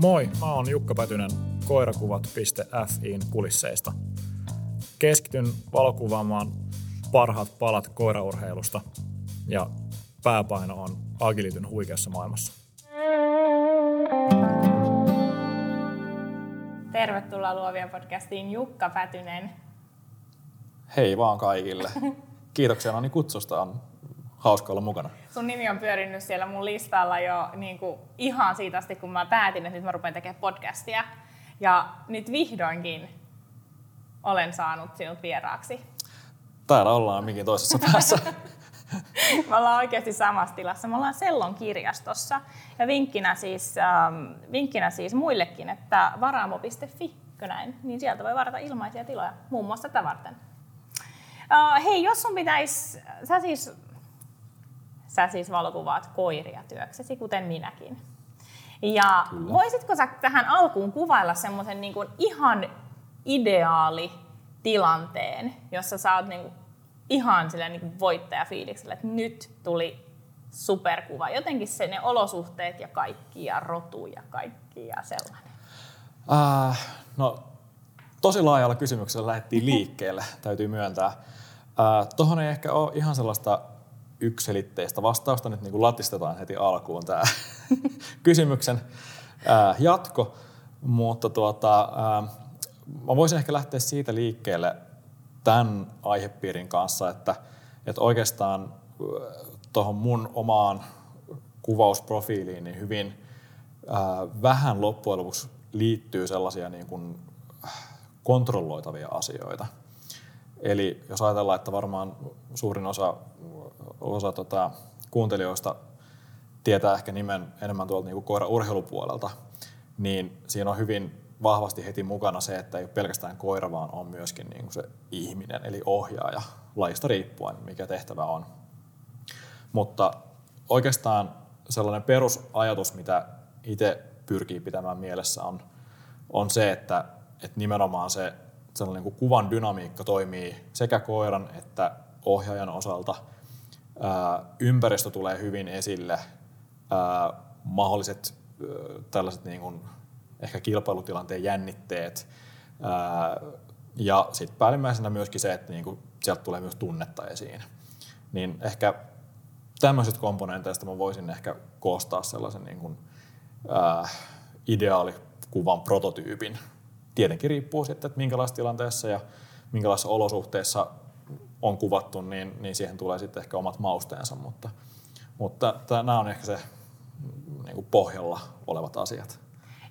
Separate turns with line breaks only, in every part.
Moi, mä oon Jukka Pätynen koirakuvat.fiin kulisseista. Keskityn valokuvaamaan parhaat palat koiraurheilusta ja pääpaino on agilityn huikeassa maailmassa.
Tervetuloa Luovia podcastiin Jukka Pätynen.
Hei vaan kaikille. Kiitoksia Nani kutsusta. Hauska olla mukana.
Sun nimi on pyörinyt siellä mun listalla jo niin kuin ihan siitä asti, kun mä päätin, että nyt mä rupean tekemään podcastia. Ja nyt vihdoinkin olen saanut sinut vieraaksi.
Täällä ollaan mikin toisessa päässä.
Me ollaan oikeasti samassa tilassa. Me ollaan Sellon kirjastossa. Ja vinkkinä siis, ähm, vinkkinä siis muillekin, että varaamo.fi, näin, niin sieltä voi varata ilmaisia tiloja, muun muassa tätä varten. Uh, hei, jos sun pitäisi, sä siis sä siis valokuvaat koiria työksesi, kuten minäkin. Ja Kyllä. voisitko sä tähän alkuun kuvailla semmoisen niin ihan ideaali tilanteen, jossa sä oot niin kuin ihan sillä niin voittajafiiliksellä, että nyt tuli superkuva. Jotenkin se ne olosuhteet ja kaikki ja rotu ja kaikki ja sellainen.
Uh, no, tosi laajalla kysymyksellä lähdettiin liikkeelle, täytyy myöntää. Uh, Tuohon ei ehkä ole ihan sellaista yksilitteistä vastausta. Nyt niin kuin latistetaan heti alkuun tämä kysymyksen jatko. Mutta tuota, mä voisin ehkä lähteä siitä liikkeelle tämän aihepiirin kanssa, että, että oikeastaan tuohon mun omaan kuvausprofiiliin niin hyvin vähän loppujen lopuksi liittyy sellaisia niin kuin kontrolloitavia asioita. Eli jos ajatellaan, että varmaan suurin osa osa tota, kuuntelijoista tietää ehkä nimen enemmän tuolta niin koira-urheilupuolelta, niin siinä on hyvin vahvasti heti mukana se, että ei ole pelkästään koira, vaan on myöskin niin kuin se ihminen, eli ohjaaja, lajista riippuen, mikä tehtävä on. Mutta oikeastaan sellainen perusajatus, mitä itse pyrkii pitämään mielessä, on, on se, että, että nimenomaan se sellainen kuin kuvan dynamiikka toimii sekä koiran että ohjaajan osalta – ympäristö tulee hyvin esille, mahdolliset tällaiset niin kuin ehkä kilpailutilanteen jännitteet ja sitten päällimmäisenä myöskin se, että niin kuin sieltä tulee myös tunnetta esiin. Niin ehkä tämmöiset komponenteista mä voisin ehkä koostaa sellaisen niin kuin, ää, ideaalikuvan prototyypin. Tietenkin riippuu sitten, että minkälaisessa tilanteessa ja minkälaisissa olosuhteissa on kuvattu, niin, niin siihen tulee sitten ehkä omat mausteensa, mutta, mutta nämä on ehkä se niin kuin pohjalla olevat asiat.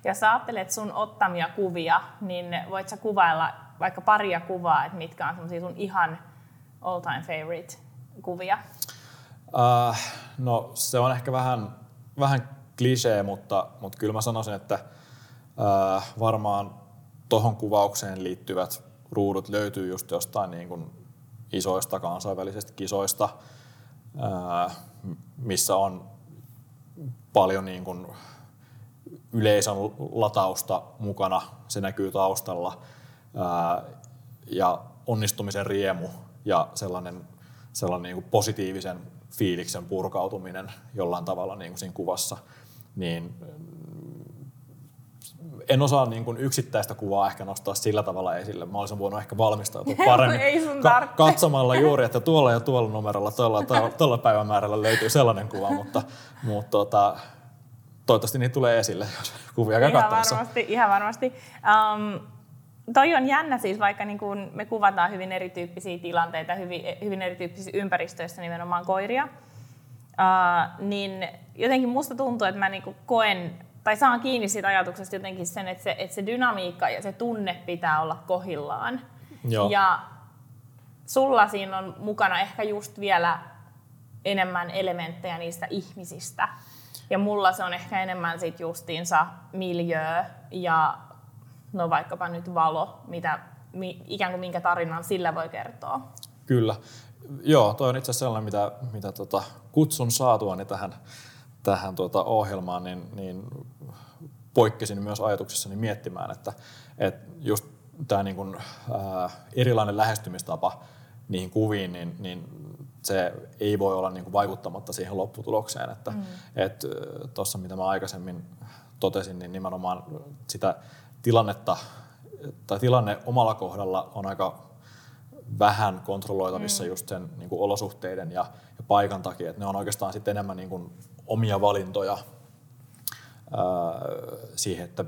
Jos sä ajattelet sun ottamia kuvia, niin voit sä kuvailla vaikka paria kuvaa, että mitkä on sun ihan all time favorite kuvia?
Uh, no se on ehkä vähän, vähän klisee, mutta, mutta kyllä mä sanoisin, että uh, varmaan tuohon kuvaukseen liittyvät ruudut löytyy just jostain niin kuin isoista kansainvälisistä kisoista, missä on paljon niin kuin yleisön latausta mukana, se näkyy taustalla. Ja onnistumisen riemu ja sellainen, sellainen niin kuin positiivisen fiiliksen purkautuminen jollain tavalla niin kuin siinä kuvassa, niin en osaa niin kuin yksittäistä kuvaa ehkä nostaa sillä tavalla esille. Mä olisin voinut ehkä valmistautua paremmin
ka-
katsomalla juuri, että tuolla ja tuolla numerolla, tuolla, tuolla päivämäärällä löytyy sellainen kuva, mutta, mutta tota, toivottavasti niitä tulee esille, jos kuvia
ihan varmasti, ihan varmasti. Um, toi on jännä siis, vaikka niin kun me kuvataan hyvin erityyppisiä tilanteita, hyvin, hyvin erityyppisissä ympäristöissä nimenomaan koiria, uh, niin jotenkin musta tuntuu, että mä niin koen tai saan kiinni siitä ajatuksesta jotenkin sen, että se, että se dynamiikka ja se tunne pitää olla kohillaan. Joo. Ja sulla siinä on mukana ehkä just vielä enemmän elementtejä niistä ihmisistä. Ja mulla se on ehkä enemmän sit justiinsa miljöö ja no vaikkapa nyt valo, mitä, mi, ikään kuin minkä tarinan sillä voi kertoa.
Kyllä. Joo, toi on itse asiassa sellainen, mitä, mitä tota, kutsun saatuani tähän, tähän tuota ohjelmaan, niin, niin poikkesin myös ajatuksissani miettimään, että, että just tämä niin kuin, ää, erilainen lähestymistapa niihin kuviin, niin, niin se ei voi olla niin kuin vaikuttamatta siihen lopputulokseen. Että, mm. et, Tuossa mitä mä aikaisemmin totesin, niin nimenomaan sitä tilannetta tai tilanne omalla kohdalla on aika vähän kontrolloitavissa mm. just sen niin kuin olosuhteiden ja, ja paikan takia. että ne on oikeastaan sitten enemmän niin kuin omia valintoja siihen, että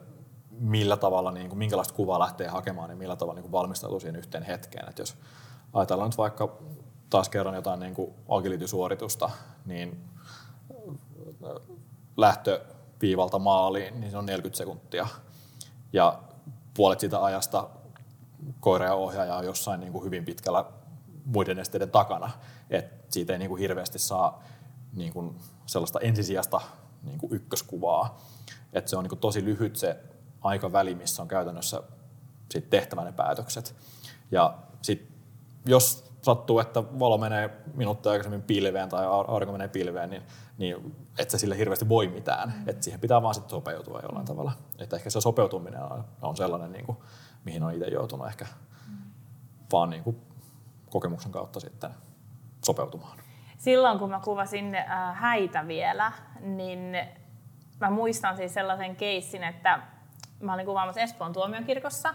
millä tavalla, niin kuin, minkälaista kuvaa lähtee hakemaan ja millä tavalla niin kuin valmistautuu siihen yhteen hetkeen. Et jos ajatellaan nyt vaikka taas kerran jotain niin kuin agility-suoritusta, niin lähtöviivalta maaliin, niin se on 40 sekuntia. Ja puolet siitä ajasta koira ja ohjaaja on jossain niin kuin hyvin pitkällä muiden esteiden takana. Et siitä ei niin kuin hirveästi saa niin kuin sellaista ensisijasta niin kuin ykköskuvaa. Et se on niin kuin tosi lyhyt se aikaväli, missä on käytännössä sit tehtävä ne päätökset. Ja sit, jos sattuu, että valo menee minuuttia aikaisemmin pilveen tai aurinko menee pilveen, niin, niin et sä sille hirveästi voi mitään. Mm. Et siihen pitää vaan sitten sopeutua jollain mm. tavalla. Että ehkä se sopeutuminen on, on sellainen, niin kuin, mihin on itse joutunut ehkä mm. vaan niin kuin kokemuksen kautta sitten sopeutumaan.
Silloin kun mä kuvasin äh, häitä vielä, niin mä muistan siis sellaisen keissin, että mä olin kuvaamassa Espoon tuomiokirkossa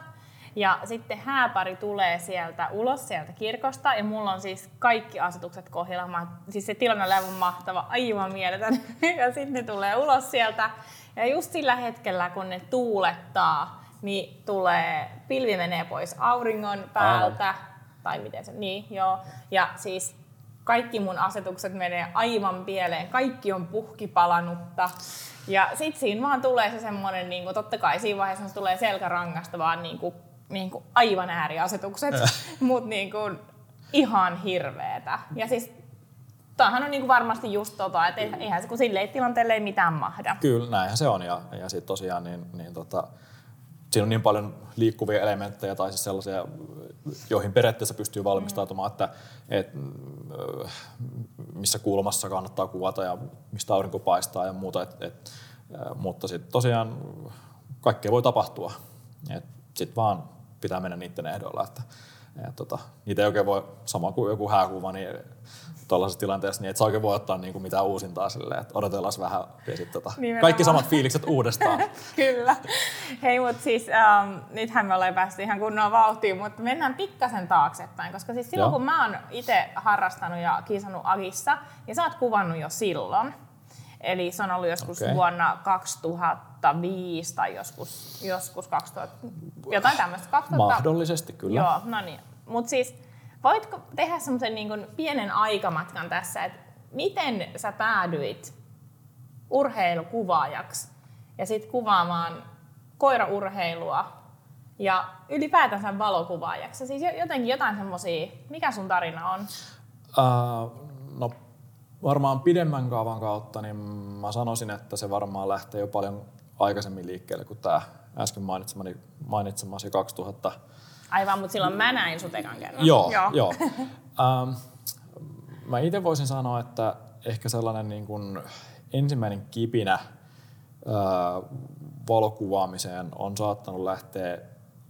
ja sitten hääpari tulee sieltä ulos sieltä kirkosta ja mulla on siis kaikki asetukset kohdilla. Mä, siis se tilanne on aivan mahtava, aivan mieletön. Ja sitten ne tulee ulos sieltä ja just sillä hetkellä kun ne tuulettaa, niin tulee, pilvi menee pois auringon päältä. Aivan. Tai miten se, niin joo. Ja siis kaikki mun asetukset menee aivan pieleen. Kaikki on puhkipalanutta. Ja sit siinä vaan tulee se semmonen, niin kuin, totta kai siinä vaiheessa se tulee selkärangasta vaan niin kuin, niin kuin aivan ääriasetukset, mutta niin kuin, ihan hirveetä. Ja siis Tämähän on niin kuin varmasti just tota, että eihän se kun silleen tilanteelle ei mitään mahda.
Kyllä, näinhän se on. Ja, ja sitten tosiaan niin, niin tota, siinä on niin paljon liikkuvia elementtejä tai siis sellaisia, joihin periaatteessa pystyy valmistautumaan, että, että missä kulmassa kannattaa kuvata ja mistä aurinko paistaa ja muuta. Et, et, mutta sitten tosiaan kaikkea voi tapahtua. Sitten vaan pitää mennä niiden ehdoilla. Että, et, tota, niitä ei oikein voi, sama kuin joku hääkuva, niin tuollaisessa tilanteessa, niin et sä oikein voi ottaa niinku mitään uusintaa silleen, että odotellaan vähän ja sitten tota, kaikki samat fiilikset uudestaan.
Kyllä. Hei, mutta siis ähm, nythän me ollaan päästy ihan kunnolla vauhtiin, mutta mennään pikkasen taaksepäin, koska siis silloin Joo. kun mä oon itse harrastanut ja kiisannut Agissa, niin sä oot kuvannut jo silloin. Eli se on ollut joskus okay. vuonna 2005 tai joskus, joskus 2000, jotain tämmöistä. 2000...
Mahdollisesti, kyllä.
Joo, no niin. Mutta siis Voitko tehdä semmoisen niin pienen aikamatkan tässä, että miten sä päädyit urheilukuvaajaksi ja sitten kuvaamaan koiraurheilua ja ylipäätänsä valokuvaajaksi? Siis jotenkin jotain semmoisia, mikä sun tarina on?
Uh, no varmaan pidemmän kaavan kautta, niin mä sanoisin, että se varmaan lähtee jo paljon aikaisemmin liikkeelle kuin tämä äsken mainitsemasi, mainitsemasi 2000
Aivan, mutta silloin mä näin sut ekan kerran.
Joo, joo. joo. ähm, mä itse voisin sanoa, että ehkä sellainen niin kuin ensimmäinen kipinä äh, valokuvaamiseen on saattanut lähteä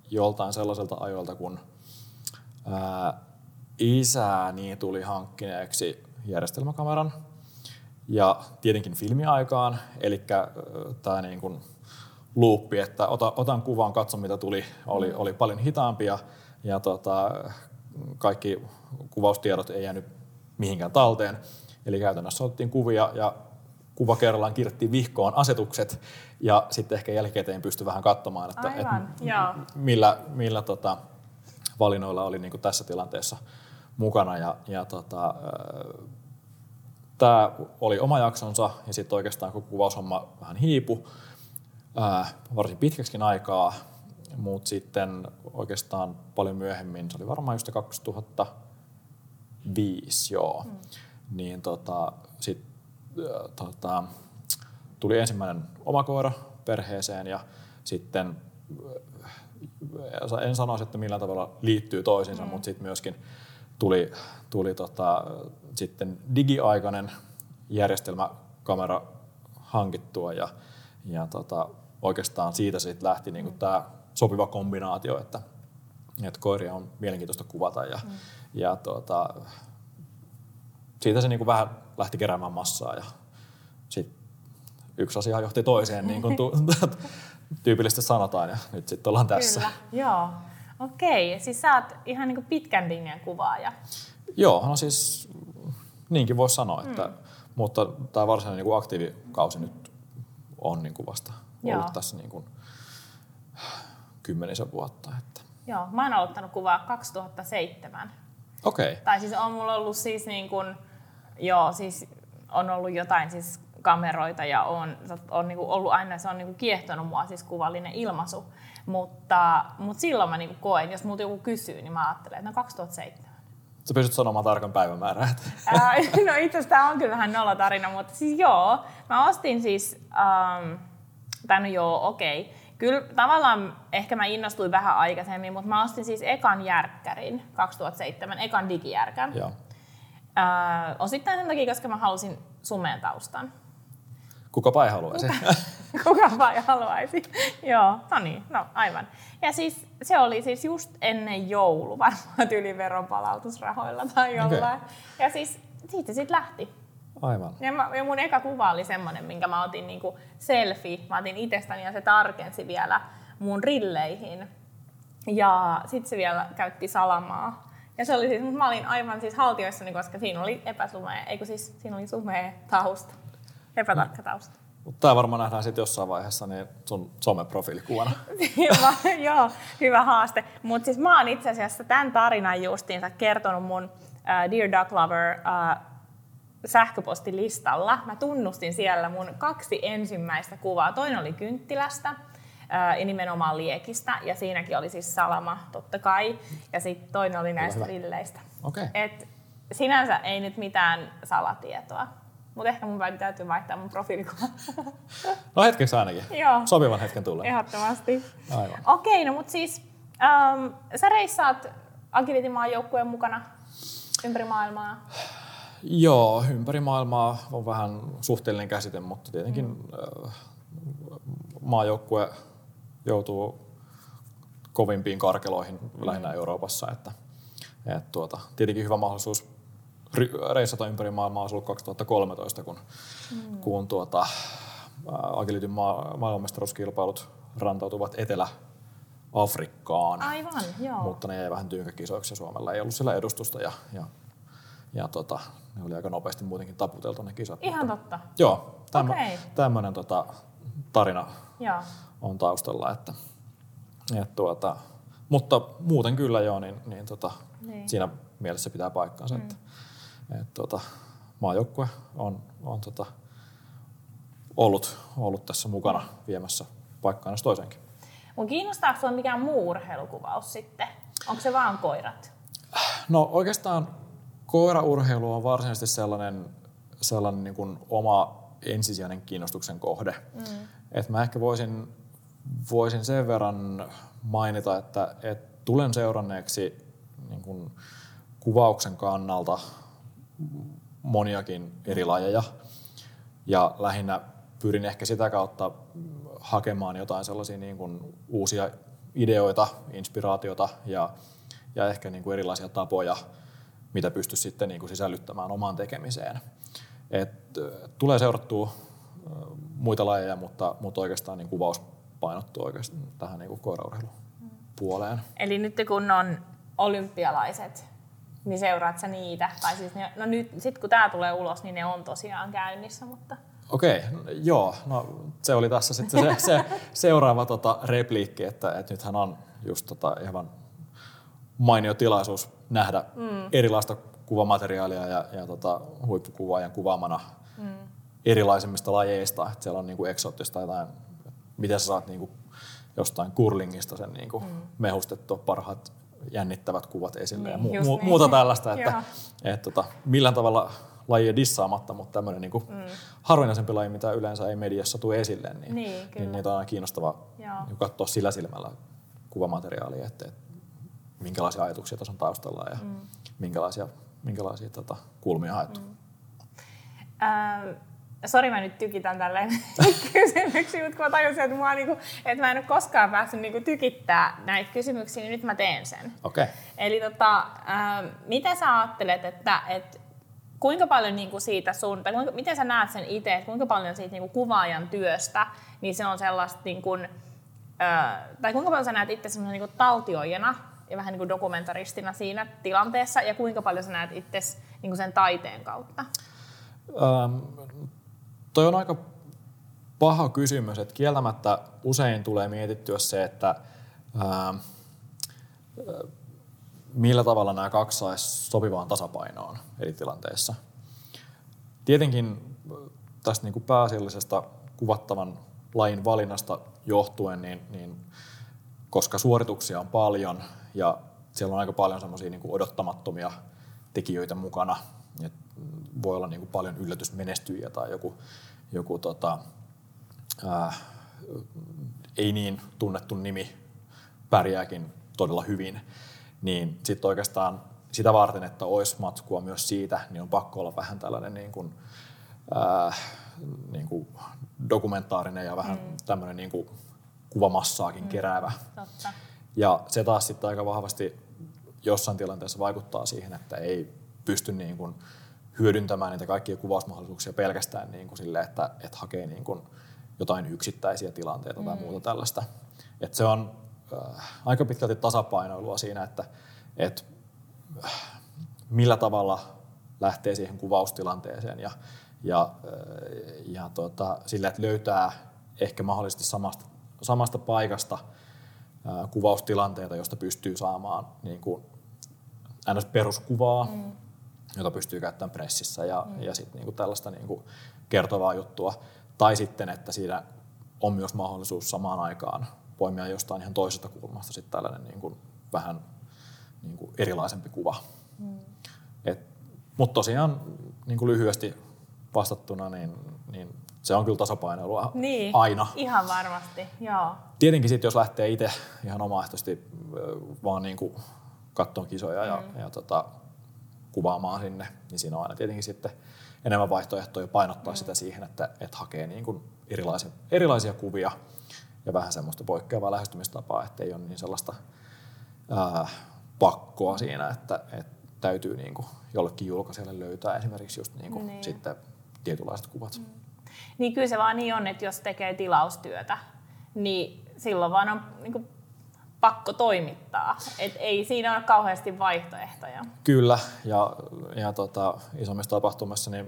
joltain sellaiselta ajoilta, kun äh, isäni tuli hankkineeksi järjestelmäkameran ja tietenkin filmiaikaan, eli tämä niin kuin luuppi, että ota, otan kuvan, katso mitä tuli, oli, oli paljon hitaampia ja tota, kaikki kuvaustiedot ei jäänyt mihinkään talteen. Eli käytännössä otettiin kuvia ja kuva kerrallaan kirjoittiin vihkoon asetukset ja sitten ehkä jälkikäteen pystyi vähän katsomaan, että, Aivan, että millä, millä tota, valinnoilla oli niin kuin tässä tilanteessa mukana. Ja, ja tota, tämä oli oma jaksonsa ja sitten oikeastaan kun kuvaushomma vähän hiipu, ää, varsin pitkäksikin aikaa, mutta sitten oikeastaan paljon myöhemmin, se oli varmaan just 2005, joo, mm. niin tota, sit, äh, tota, tuli ensimmäinen oma koira perheeseen ja sitten en sanoisi, että millään tavalla liittyy toisiinsa, mm. mutta sitten myöskin tuli, tuli tota, sitten digiaikainen järjestelmäkamera hankittua ja, ja tota, oikeastaan siitä sitten lähti niinku tämä sopiva kombinaatio, että, että koiria on mielenkiintoista kuvata ja, mm. ja tota, siitä se niinku vähän lähti keräämään massaa ja sitten yksi asia johti toiseen, niin kuin tu- tyypillisesti sanotaan ja nyt sitten ollaan tässä.
Kyllä, joo. Okei, siis sä oot ihan niin pitkän linjan kuvaaja.
Joo, no siis niinkin voisi sanoa, että, mm. mutta tämä varsinainen niin aktiivikausi nyt on niin kuin vasta ollut Joo. tässä niin kuin kymmenisen vuotta. Että.
Joo, mä oon aloittanut kuvaa 2007.
Okei. Okay.
Tai siis on mulla ollut siis niin kuin, joo, siis on ollut jotain siis kameroita ja on, on niin kuin ollut aina, se on niin kuin kiehtonut mua siis kuvallinen ilmaisu. Mutta, mutta silloin mä niin kuin koen, jos multa joku kysyy, niin mä ajattelen, että no 2007.
Sä pystyt sanomaan tarkan päivämäärän.
no itse asiassa tämä on kyllä vähän nolla tarina, mutta siis joo, mä ostin siis, um, tai no joo, okei. Okay. Kyllä tavallaan ehkä mä innostuin vähän aikaisemmin, mutta mä ostin siis ekan järkkärin 2007, ekan digijärkän. Joo. Uh, osittain sen takia, koska mä halusin sumeen taustan.
Kukapa ei haluaisi.
Kukapa ei haluaisi. Joo, no niin, no aivan. Ja siis se oli siis just ennen joulu, varmaan tyyli veronpalautusrahoilla tai jollain. Okay. Ja siis siitä sitten lähti.
Aivan.
Ja, mä, ja mun eka kuva oli semmoinen, minkä mä otin niinku selfie. Mä otin itsestäni ja se tarkensi vielä mun rilleihin. Ja sitten se vielä käytti salamaa. Ja se oli siis, mä olin aivan siis haltioissani, koska siinä oli epäsumea, eikö siis siinä oli sumea tausta. Epätarkka tausta.
Mutta tämä varmaan nähdään sitten jossain vaiheessa niin sun someprofiilikuvana.
Joo, hyvä haaste. Mutta siis mä oon itse asiassa tämän tarinan justiinsa kertonut mun uh, Dear Duck Lover uh, sähköpostilistalla. Mä tunnustin siellä mun kaksi ensimmäistä kuvaa. Toinen oli kynttilästä uh, ja nimenomaan liekistä. Ja siinäkin oli siis salama, totta kai. Ja sitten toinen oli näistä rilleistä.
Okay.
Et sinänsä ei nyt mitään salatietoa. Mutta ehkä mun täytyy vaihtaa mun profiilikuva.
No hetkeksi ainakin.
Joo.
Sopivan hetken tulee.
Ehdottomasti.
Aivan.
Okei, okay, no mutta siis ähm, sä reissaat Agility-maan joukkueen mukana ympäri maailmaa.
Joo, ympäri maailmaa on vähän suhteellinen käsite, mutta tietenkin mm. äh, maajoukkue joutuu kovimpiin karkeloihin mm. lähinnä Euroopassa. Että, et tuota, tietenkin hyvä mahdollisuus reissata ympäri maailmaa olisi ollut 2013, kun, mm. kun tuota, Agilityn maa, maailmanmestaruuskilpailut rantautuvat Etelä-Afrikkaan.
Aivan, joo.
Mutta ne jäi vähän tyynkäkisoiksi ja Suomella ei ollut siellä edustusta ja, ja, ja tota, ne oli aika nopeasti muutenkin taputeltu ne kisat.
Ihan mutta, totta.
Joo, tämmö, okay. tämmöinen tota, tarina
joo.
on taustalla. Että, et, tuota, mutta muuten kyllä joo, niin, niin, tota, niin. siinä mielessä pitää paikkaansa. Mm. Että, et, tota, maajoukkue on, on tota, ollut, ollut tässä mukana viemässä paikkaan jos toisenkin.
Mun kiinnostaako sinua mikään muu urheilukuvaus sitten? Onko se vaan koirat?
No oikeastaan koiraurheilu on varsinaisesti sellainen, sellainen niin kuin oma ensisijainen kiinnostuksen kohde. Mm. Et mä ehkä voisin, voisin sen verran mainita, että, että tulen seuranneeksi niin kuin kuvauksen kannalta moniakin eri lajeja. Ja lähinnä pyrin ehkä sitä kautta hakemaan jotain sellaisia niin kuin uusia ideoita, inspiraatiota ja, ja ehkä niin kuin erilaisia tapoja, mitä pystyy sitten niin kuin sisällyttämään omaan tekemiseen. Et, tulee seurattua muita lajeja, mutta, mutta oikeastaan niin kuvaus painottuu oikeastaan tähän niin koiraurheilun puoleen.
Eli nyt kun on olympialaiset niin seuraat sä niitä? Tai siis ne, no nyt, sit kun tää tulee ulos, niin ne on tosiaan käynnissä, mutta...
Okei, okay, joo. No, se oli tässä sitten se, se seuraava tota, repliikki, että, että nythän on just tota, ihan mainio tilaisuus nähdä mm. erilaista kuvamateriaalia ja, ja tota, huippukuvaajan kuvaamana mm. erilaisimmista lajeista. Että siellä on niinku eksoottista jotain, miten sä saat niinku jostain kurlingista sen niinku mm. mehustettua parhaat jännittävät kuvat esille niin, ja mu- mu- niin. muuta tällaista, että et, tota, millään tavalla lajia dissaamatta, mutta tämmöinen niin kuin mm. harvinaisempi laji, mitä yleensä ei mediassa tule esille, niin, niin, niin niitä on aina kiinnostava niin katsoa sillä silmällä kuvamateriaalia, että, että minkälaisia ajatuksia tässä on taustalla ja mm. minkälaisia, minkälaisia tota, kulmia haettu. Mm.
Ähm, sori mä nyt tykitän tälleen kysymyksiä, mutta kun mä tajusin, että, mua niinku, että mä en ole koskaan päässyt niinku tykittää näitä kysymyksiä, niin nyt mä teen sen.
Okay.
Eli tota, äh, miten sä ajattelet, että, että kuinka paljon niinku siitä sun, tai kuinka, miten sä näet sen itse, että kuinka paljon siitä niinku kuvaajan työstä, niin se on sellaista, niinku, äh, tai kuinka paljon sä näet itse semmoisen niinku taltioijana ja vähän niinku dokumentaristina siinä tilanteessa, ja kuinka paljon sä näet itse niinku sen taiteen kautta?
Ähm, toi on aika paha kysymys, että kieltämättä usein tulee mietittyä se, että ää, millä tavalla nämä kaksi saisi sopivaan tasapainoon eri tilanteissa. Tietenkin tästä niin kuin pääasiallisesta kuvattavan lajin valinnasta johtuen, niin, niin koska suorituksia on paljon ja siellä on aika paljon semmoisia niin odottamattomia tekijöitä mukana, voi olla niin kuin paljon yllätysmenestyjiä tai joku, joku tota, ää, ei niin tunnettu nimi pärjääkin todella hyvin, niin sitten oikeastaan sitä varten, että olisi matskua myös siitä, niin on pakko olla vähän tällainen niin kuin, ää, niin kuin dokumentaarinen ja vähän mm. tämmöinen niin kuin kuvamassaakin mm. keräävä. Totta. Ja se taas sitten aika vahvasti jossain tilanteessa vaikuttaa siihen, että ei pysty niin kuin hyödyntämään niitä kaikkia kuvausmahdollisuuksia pelkästään niin kuin sille, että, että hakee niin kuin jotain yksittäisiä tilanteita mm. tai muuta tällaista. Et se on äh, aika pitkälti tasapainoilua siinä, että et, äh, millä tavalla lähtee siihen kuvaustilanteeseen ja, ja, äh, ja tota, sille, että löytää ehkä mahdollisesti samasta, samasta paikasta äh, kuvaustilanteita, josta pystyy saamaan niin kuin, peruskuvaa, mm jota pystyy käyttämään pressissä ja, mm. ja sitten niinku tällaista niinku kertovaa juttua. Tai sitten, että siinä on myös mahdollisuus samaan aikaan poimia jostain ihan toisesta kulmasta sitten tällainen niinku vähän niinku erilaisempi kuva. Mm. Mutta tosiaan niinku lyhyesti vastattuna, niin, niin se on kyllä tasapainoilua
niin,
aina.
ihan varmasti, joo.
Tietenkin sitten, jos lähtee itse ihan omaehtoisesti vaan niinku katsomaan kisoja ja, mm. ja tota, kuvaamaan sinne, niin siinä on aina tietenkin sitten enemmän vaihtoehtoja painottaa mm. sitä siihen, että, että hakee niin kuin erilaisia, erilaisia kuvia ja vähän semmoista poikkeavaa lähestymistapaa, että ei ole niin sellaista ää, pakkoa siinä, että, että täytyy niin kuin jollekin julkaisijalle löytää esimerkiksi just niin kuin niin. sitten tietynlaiset kuvat. Mm.
Niin kyllä se vaan niin on, että jos tekee tilaustyötä, niin silloin vaan on niin kuin pakko toimittaa. Et ei siinä ole kauheasti vaihtoehtoja.
Kyllä, ja, ja tota, isommissa tapahtumissa niin,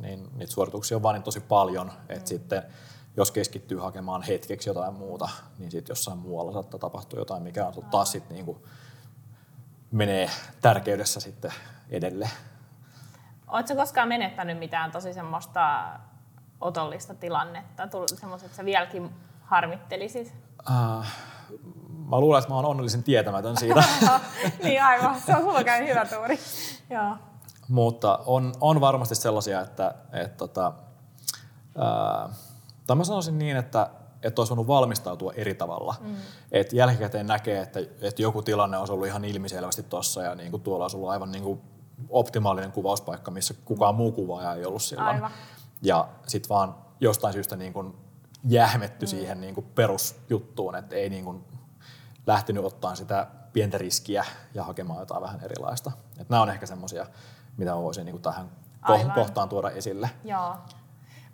niin niitä suorituksia on vaan niin tosi paljon, että mm. sitten jos keskittyy hakemaan hetkeksi jotain muuta, niin sitten jossain muualla saattaa tapahtua jotain, mikä on taas sitten niin kuin menee tärkeydessä sitten edelle.
Oletko koskaan menettänyt mitään tosi semmoista otollista tilannetta, semmoista, että sä vieläkin harmittelisit? Uh,
mä luulen, että mä oon onnellisen tietämätön siitä.
niin aivan, se on sulla käynyt hyvä tuuri. Joo.
Mutta on, on varmasti sellaisia, että et, tota, ää, tai mä sanoisin niin, että, että olisi voinut valmistautua eri tavalla. Mm. Et jälkikäteen näkee, että, että joku tilanne on ollut ihan ilmiselvästi tuossa ja niin kuin tuolla olisi ollut aivan niin kuin optimaalinen kuvauspaikka, missä kukaan muu kuvaaja ei ollut silloin. Aivan. Ja sitten vaan jostain syystä niin kuin jähmetty mm. siihen niin kuin perusjuttuun, että ei niin kuin lähtenyt ottaa sitä pientä riskiä ja hakemaan jotain vähän erilaista. Et nämä on ehkä semmoisia, mitä voisin niin tähän Aivan. kohtaan tuoda esille.
Joo.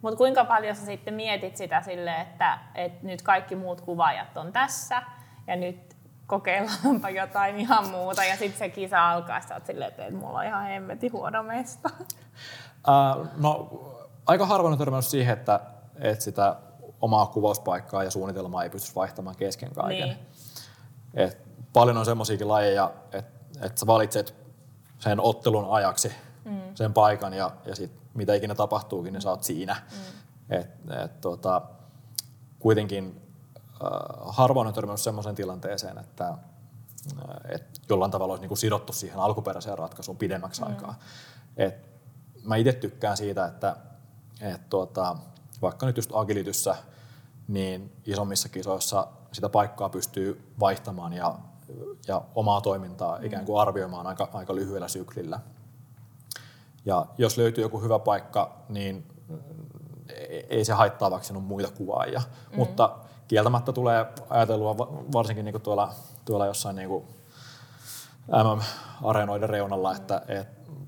Mutta kuinka paljon sä sitten mietit sitä sille, että, että nyt kaikki muut kuvaajat on tässä ja nyt kokeillaanpa jotain ihan muuta ja sitten se kisa alkaa ja silleen, että mulla on ihan hemmeti huono mesta.
Uh, no aika harvoin on törmännyt siihen, että, että sitä omaa kuvauspaikkaa ja suunnitelmaa ei pystyisi vaihtamaan kesken kaiken. Niin. Et paljon on semmoisiakin lajeja, että et sä valitset sen ottelun ajaksi mm. sen paikan ja, ja sit mitä ikinä tapahtuukin, niin sä oot siinä. Mm. Et, et, tota, kuitenkin äh, harvoin on törmännyt semmoiseen tilanteeseen, että äh, et jollain tavalla olisi niinku sidottu siihen alkuperäiseen ratkaisuun pidemmäksi mm. aikaa. Et mä itse tykkään siitä, että et, tuota, vaikka nyt just agilityssä – niin isommissa kisoissa sitä paikkaa pystyy vaihtamaan ja, ja omaa toimintaa ikään kuin arvioimaan aika, aika lyhyellä syklillä. Ja jos löytyy joku hyvä paikka, niin ei se haittaa, vaikka siinä on muita kuvaajia. Mm. Mutta kieltämättä tulee ajatelua varsinkin niin kuin tuolla, tuolla jossain niin kuin MM-areenoiden reunalla, että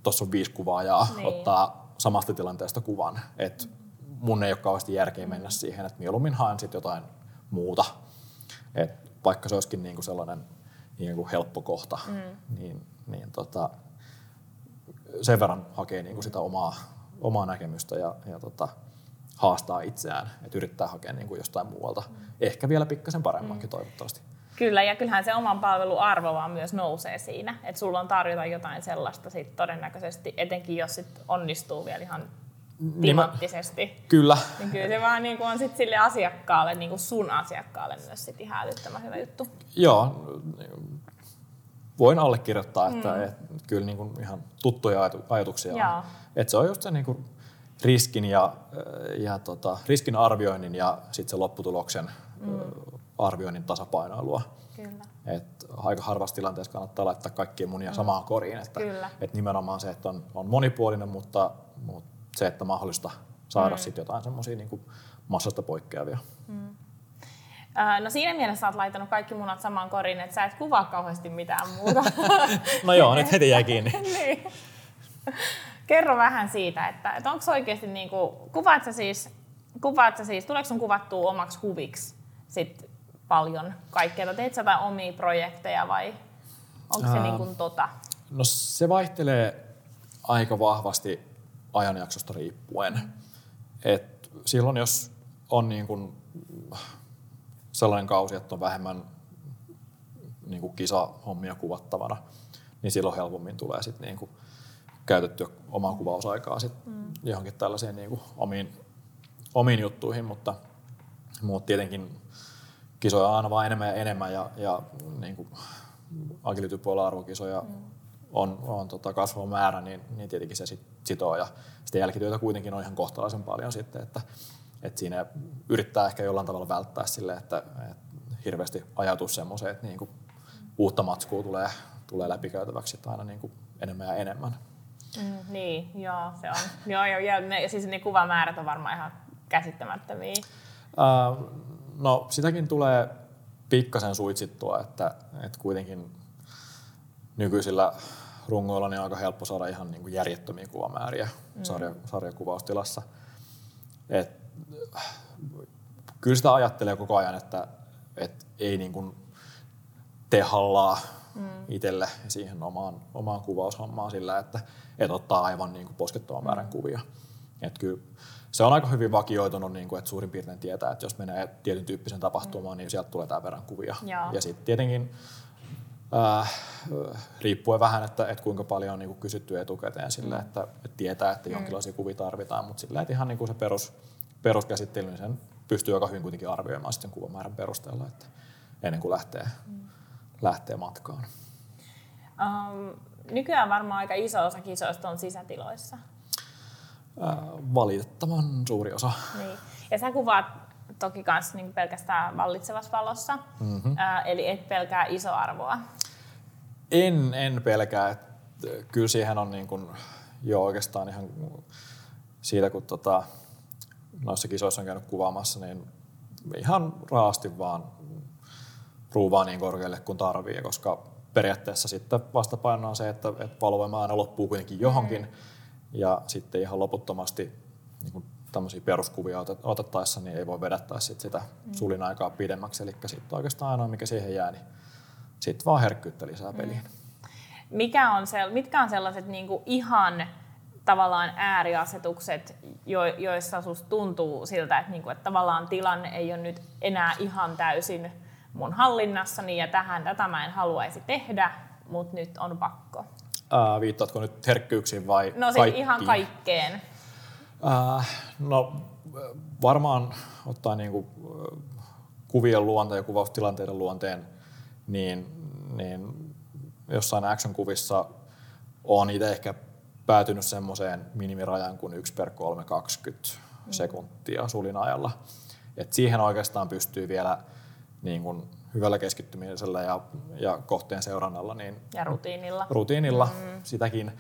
tuossa on viisi kuvaajaa niin. ottaa samasta tilanteesta kuvan. Et mun ei ole kauheasti järkeä mennä siihen, että mieluummin haen sitten jotain muuta. Et vaikka se olisikin niinku sellainen niinku helppo kohta, mm. niin, niin tota, sen verran hakee niinku sitä omaa, omaa näkemystä ja, ja tota, haastaa itseään, että yrittää hakea niinku jostain muualta. Mm. Ehkä vielä pikkasen paremmankin mm. toivottavasti.
Kyllä, ja kyllähän se oman palvelun arvo vaan myös nousee siinä, että sulla on tarjota jotain sellaista sit todennäköisesti, etenkin jos sit onnistuu vielä ihan timanttisesti. Niin
kyllä.
Niin kyllä se vaan niin kuin on sit sille asiakkaalle, niin kuin sun asiakkaalle myös sit ihan älyttömän hyvä juttu.
Joo, voin allekirjoittaa, että, mm. että kyllä niin kuin ihan tuttuja ajatuksia on. Että se on just se niin kuin riskin, ja, ja tota, riskin arvioinnin ja sitten se lopputuloksen mm arvioinnin tasapainoilua. Kyllä. Et aika harvassa tilanteessa kannattaa laittaa kaikkia munia mm. samaan koriin. Että, Kyllä. et nimenomaan se, että on, on monipuolinen, mutta, mutta se, että mahdollista saada mm. sit jotain semmoisia niin massasta poikkeavia. Mm.
No siinä mielessä olet laittanut kaikki munat samaan koriin, että sä et kuvaa kauheasti mitään muuta.
no joo, nyt heti jäi kiinni.
niin. Kerro vähän siitä, että, että onko oikeasti, niin kuin, kuvaat sä siis, kuvaat sä siis, tuleeko sun kuvattua omaksi huviksi sit paljon kaikkea? Teet sä omia projekteja vai onko se Ää, niin kuin tota?
No se vaihtelee aika vahvasti ajanjaksosta riippuen. Et silloin jos on niin kuin sellainen kausi, että on vähemmän niin kuin kisahommia kuvattavana, niin silloin helpommin tulee sit niin kuin käytettyä omaa kuvausaikaa sit mm. johonkin tällaisiin niin kuin omiin, omiin juttuihin, mutta, mutta tietenkin kisoja on aina vaan enemmän ja enemmän ja, ja niin kuin agilitypuolella arvokisoja mm. On, on tota kasvava määrä, niin, niin tietenkin se sit sitoo ja sitten jälkityötä kuitenkin on ihan kohtalaisen paljon sitten, että, että siinä yrittää ehkä jollain tavalla välttää sille, että, että hirveästi ajatus semmoiseen, että niin kuin uutta matskua tulee, tulee läpikäytäväksi aina niin kuin enemmän ja enemmän.
Mm, niin, joo, se on. joo, joo, ja ne, siis ne kuvamäärät on varmaan ihan käsittämättömiä.
Uh, No sitäkin tulee pikkasen suitsittua, että, että kuitenkin nykyisillä rungoilla niin on aika helppo saada ihan niin kuin järjettömiä kuvamääriä mm. sarja, sarjakuvaustilassa. Et, kyllä sitä ajattelee koko ajan, että, että ei niin kuin tee hallaa mm. itselle siihen omaan, omaan kuvaushommaan sillä, että, että ottaa aivan niin kuin poskettoman määrän mm. kuvia. Et kyllä se on aika hyvin vakioitunut, niin kuin, että suurin piirtein tietää, että jos menee tietyn tyyppisen tapahtumaan, mm. niin sieltä tulee tämän verran kuvia. Jaa. Ja sitten tietenkin äh, riippuen vähän, että, että kuinka paljon on niin kuin kysytty etukäteen sille, mm. että, että tietää, että mm. jonkinlaisia kuvia tarvitaan, mutta sillä että ihan niin kuin se perus, peruskäsittely, niin sen pystyy aika hyvin kuitenkin arvioimaan sitten kuvamäärän perusteella, että ennen kuin lähtee, mm. lähtee matkaan.
Um, nykyään varmaan aika iso osa kisoista on sisätiloissa.
Äh, valitettavan suuri osa.
Niin. Ja sä kuvaat toki myös niin pelkästään vallitsevassa valossa, mm-hmm. ää, eli et pelkää isoarvoa.
En, en pelkää. Että kyllä siihen on niin kuin jo oikeastaan ihan siitä, kun tota, noissa kisoissa on käynyt kuvaamassa, niin ihan raasti vaan ruuvaa niin korkealle kuin tarvii, koska periaatteessa sitten vastapaino on se, että, että valovoima aina loppuu kuitenkin johonkin. Mm ja sitten ihan loputtomasti niin kuin tämmöisiä peruskuvia otettaessa niin ei voi vedättää sit sitä mm. sulin aikaa pidemmäksi. Eli sitten oikeastaan ainoa, mikä siihen jää, niin sitten vaan herkkyyttä lisää mm. peliin.
Mikä on se, mitkä on sellaiset niin kuin ihan tavallaan ääriasetukset, jo, joissa susta tuntuu siltä, että, niin kuin, että tavallaan tilanne ei ole nyt enää ihan täysin mun hallinnassani ja tähän tätä mä en haluaisi tehdä, mutta nyt on pakko?
Ää, viittaatko nyt herkkyyksiin vai
No siis ihan kaikkeen.
Ää, no varmaan ottaa niinku, kuvien luonteen ja kuvaustilanteiden luonteen, niin, niin jossain action-kuvissa on itse ehkä päätynyt semmoiseen minimirajaan kuin 1 per 320 mm. sekuntia sulin ajalla. Et siihen oikeastaan pystyy vielä niin kuin hyvällä keskittymisellä ja, ja kohteen seurannalla. Niin
ja rutiinilla.
Rutiinilla mm. sitäkin,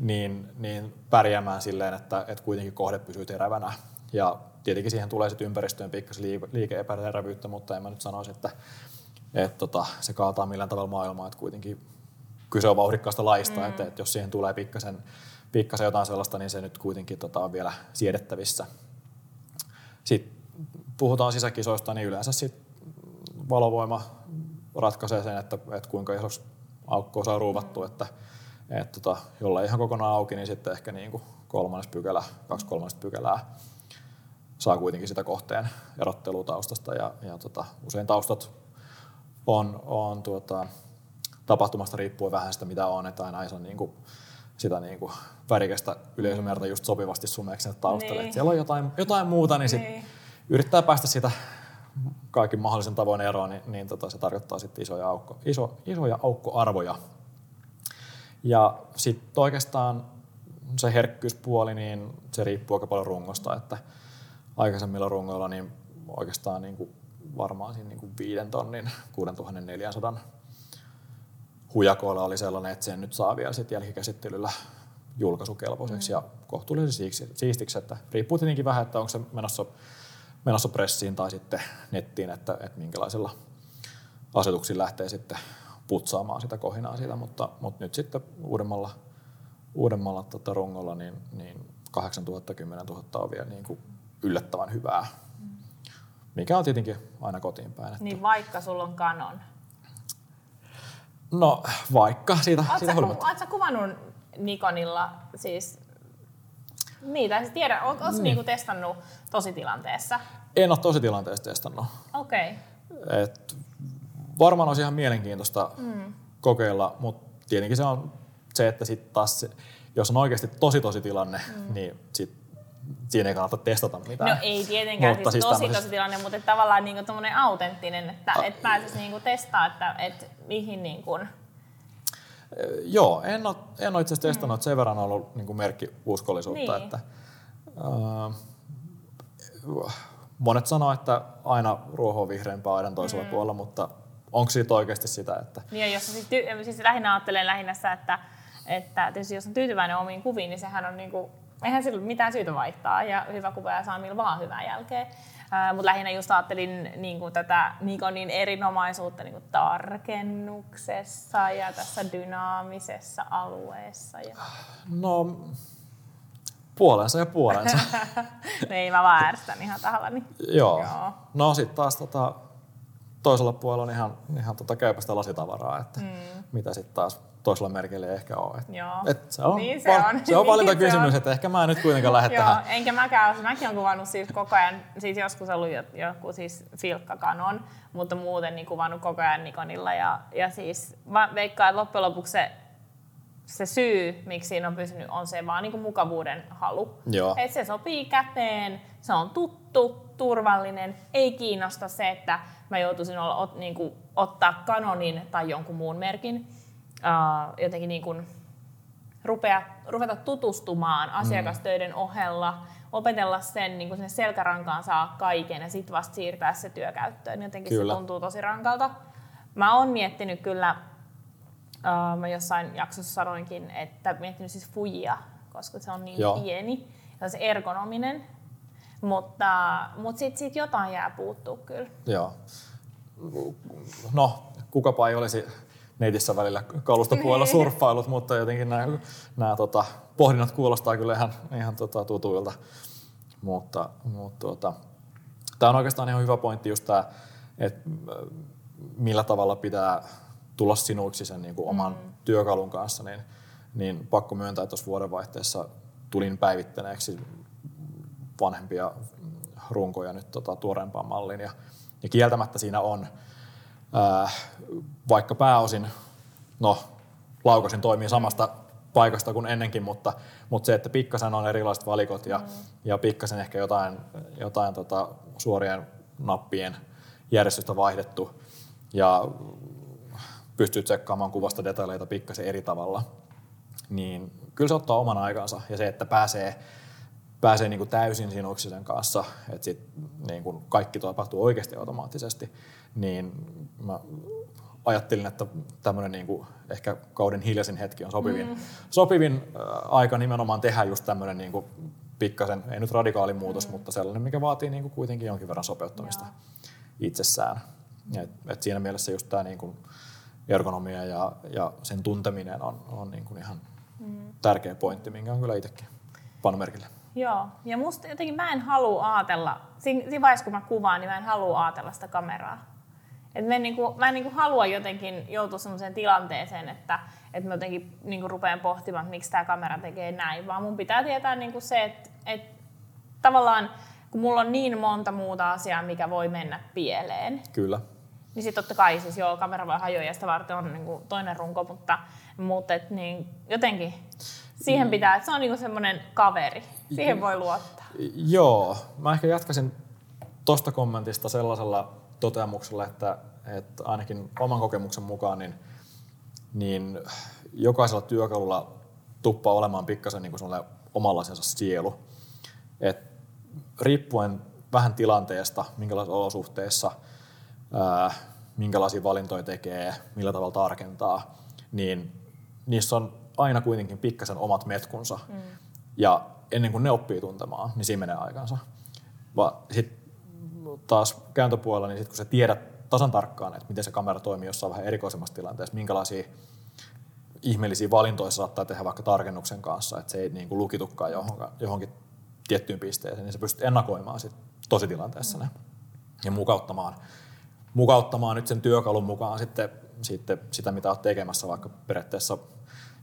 niin, niin pärjäämään silleen, että, että kuitenkin kohde pysyy terävänä. Ja tietenkin siihen tulee sitten ympäristöön pikkasen liike-epäterävyyttä, mutta en mä nyt sanoisi, että, että tota, se kaataa millään tavalla maailmaa, että kuitenkin kyse on vauhdikkaasta laista, mm. että, että jos siihen tulee pikkasen, pikkasen jotain sellaista, niin se nyt kuitenkin tota, on vielä siedettävissä. Sitten puhutaan sisäkisoista, niin yleensä sit valovoima ratkaisee sen, että, että kuinka isoksi aukkoa saa ruuvattua, että, että tota, jolla ei ihan kokonaan auki, niin sitten ehkä niin kuin kolmannes pykälä, kaksi kolmannesta pykälää saa kuitenkin sitä kohteen erottelutaustasta ja, ja tota, usein taustat on, on tuota, tapahtumasta riippuen vähän sitä, mitä on, että aina ei saa niin kuin, sitä niin kuin värikästä yleisömerta just sopivasti sumeeksi sinne taustalle. Niin. Siellä on jotain, jotain muuta, niin, sit niin. yrittää päästä sitä kaikin mahdollisen tavoin eroon, niin, niin tota, se tarkoittaa sitten isoja, aukko, iso, isoja aukkoarvoja. Ja sitten oikeastaan se herkkyyspuoli, niin se riippuu aika paljon rungosta, että aikaisemmilla rungoilla niin oikeastaan niin kuin varmaan siinä niin kuin viiden tonnin, 6400 hujakoilla oli sellainen, että sen nyt saa vielä sitten jälkikäsittelyllä julkaisukelpoiseksi mm. ja kohtuullisen siistiksi, että riippuu tietenkin vähän, että onko se menossa, menossa pressiin tai sitten nettiin, että, että minkälaisilla asetuksilla lähtee sitten putsaamaan sitä kohinaa siitä, mutta, mutta nyt sitten uudemmalla, uudemmalla tota rungolla niin, niin 8000, 10 000 on vielä niin kuin yllättävän hyvää, mikä on tietenkin aina kotiin päin. Että...
Niin vaikka sulla on kanon.
No vaikka siitä,
oot
siitä
huolimatta. Oletko kuvannut Nikonilla siis niin, tai tiedä, oot niin. niinku testannut tositilanteessa?
En ole tositilanteessa testannut.
Okei. Okay.
Varmaan olisi ihan mielenkiintoista mm. kokeilla, mutta tietenkin se on se, että sit taas se, jos on oikeasti tosi tosi tilanne, mm. niin sit siinä ei kannata testata mitään.
No ei tietenkään, mutta siis, siis tosi tosi tilanne, mutta tavallaan niin kuin autenttinen, että A- et pääsisi niin testaa, että et mihin niin kuin...
Joo, en ole, en ole itse asiassa testannut, mm. sen verran on ollut niin kuin merkki uskollisuutta, niin. että äh, monet sanoo, että aina ruoho on vihreämpää aidan toisella mm. puolella, mutta onko siitä oikeasti sitä, että...
Niin, ja jos siis, ty- siis lähinnä ajattelen lähinnä sitä, että, että tietysti jos on tyytyväinen omiin kuviin, niin sehän on niin kuin eihän sillä mitään syytä vaihtaa ja hyvä kuva ja saa millä vaan hyvää jälkeen. Uh, Mutta lähinnä just ajattelin niin kuin tätä Nikonin erinomaisuutta niin kuin tarkennuksessa ja tässä dynaamisessa alueessa. Ja...
No, puolensa ja puolensa.
niin, mä vaan ihan tahallani.
Joo. Joo. No sitten taas tota, toisella puolella on ihan, ihan tota käypästä lasitavaraa, että mm. mitä sitten taas toisella merkillä ei ehkä ole. Et,
Joo.
Et se on, niin se on. Se on valintakysymys, niin että ehkä mä en nyt kuitenkaan lähde
Joo,
tähän.
enkä mäkään, mäkin olen kuvannut siis koko ajan, siis joskus ollut joku siis filkkakanon, mutta muuten niin kuvannut koko ajan Nikonilla. Ja, ja siis mä veikkaan, että loppujen lopuksi se, se syy, miksi siinä on pysynyt, on se vaan niin kuin mukavuuden halu.
Joo.
Et se sopii käteen, se on tuttu, turvallinen, ei kiinnosta se, että mä joutuisin olla, ot, niin kuin, ottaa kanonin tai jonkun muun merkin uh, jotenkin niin kuin rupea, ruveta tutustumaan asiakastöiden ohella, opetella sen, niin kuin sinne selkärankaan saa kaiken ja sitten vasta siirtää se työkäyttöön. Jotenkin kyllä. se tuntuu tosi rankalta. Mä oon miettinyt kyllä, uh, mä jossain jaksossa sanoinkin, että miettinyt siis fujia, koska se on niin Joo. pieni ja se ergonominen. Mutta, mutta sitten sit jotain jää puuttuu kyllä.
Joo. No, kukapa ei olisi netissä välillä kalustopuolella niin. surffailut, mutta jotenkin nämä, nämä tota, pohdinnat kuulostaa kyllä ihan, ihan tota, tutuilta. Mutta, mutta tuota, tämä on oikeastaan ihan hyvä pointti just tämä, että millä tavalla pitää tulla sinuiksi sen niin kuin oman mm. työkalun kanssa, niin, niin pakko myöntää, että tuossa vuodenvaihteessa tulin päivittäneeksi vanhempia runkoja nyt tota, tuoreempaan malliin. Ja, ja kieltämättä siinä on vaikka pääosin, no laukasin toimii samasta paikasta kuin ennenkin, mutta, mutta se, että pikkasen on erilaiset valikot ja, mm. ja pikkasen ehkä jotain, jotain tota, suorien nappien järjestystä vaihdettu ja pystyy tsekkaamaan kuvasta detaljeita pikkasen eri tavalla, niin kyllä se ottaa oman aikansa ja se, että pääsee pääsee niin kuin täysin sinuksi sen kanssa, että sit niin kuin kaikki tapahtuu oikeasti automaattisesti, niin mä ajattelin, että tämmöinen niin kuin ehkä kauden hiljaisin hetki on sopivin, mm. sopivin äh, aika nimenomaan tehdä just tämmöinen niin kuin pikkasen, ei nyt radikaali muutos, mm. mutta sellainen, mikä vaatii niin kuin kuitenkin jonkin verran sopeuttamista Jaa. itsessään. Et, et siinä mielessä just tämä niin kuin ergonomia ja, ja sen tunteminen on, on niin kuin ihan mm. tärkeä pointti, minkä on kyllä itsekin pannut merkille.
Joo, ja musta jotenkin mä en halua ajatella, siinä vaiheessa kun mä kuvaan, niin mä en halua ajatella sitä kameraa. Et mä en, niinku, mä en niinku halua jotenkin joutua sellaiseen tilanteeseen, että, että mä jotenkin niinku rupean pohtimaan, että miksi tämä kamera tekee näin, vaan mun pitää tietää niinku se, että, että tavallaan kun mulla on niin monta muuta asiaa, mikä voi mennä pieleen.
Kyllä.
Niin sitten totta kai siis joo, kamera voi hajoa ja sitä varten on niinku toinen runko, mutta, mutta et niin, jotenkin siihen mm. pitää, että se on niinku semmoinen kaveri. Siihen voi luottaa.
Joo, mä ehkä jatkaisin tuosta kommentista sellaisella toteamuksella, että, että ainakin oman kokemuksen mukaan niin, niin jokaisella työkalulla tuppaa olemaan pikkasen niin kuin omanlaisensa sielu. Et riippuen vähän tilanteesta, minkälaisissa olosuhteissa, ää, minkälaisia valintoja tekee, millä tavalla tarkentaa, niin niissä on aina kuitenkin pikkasen omat metkunsa. Mm. Ja ennen kuin ne oppii tuntemaan, niin siinä menee aikansa. Sitten taas kääntöpuolella, niin sit kun sä tiedät tasan tarkkaan, että miten se kamera toimii jossain vähän erikoisemmassa tilanteessa, minkälaisia ihmeellisiä valintoja saattaa tehdä vaikka tarkennuksen kanssa, että se ei niin kuin lukitukaan johonkin, johonkin tiettyyn pisteeseen, niin sä pystyt ennakoimaan sit tositilanteessa ne ja mukauttamaan, mukauttamaan nyt sen työkalun mukaan sitten, sitten sitä, mitä olet tekemässä, vaikka periaatteessa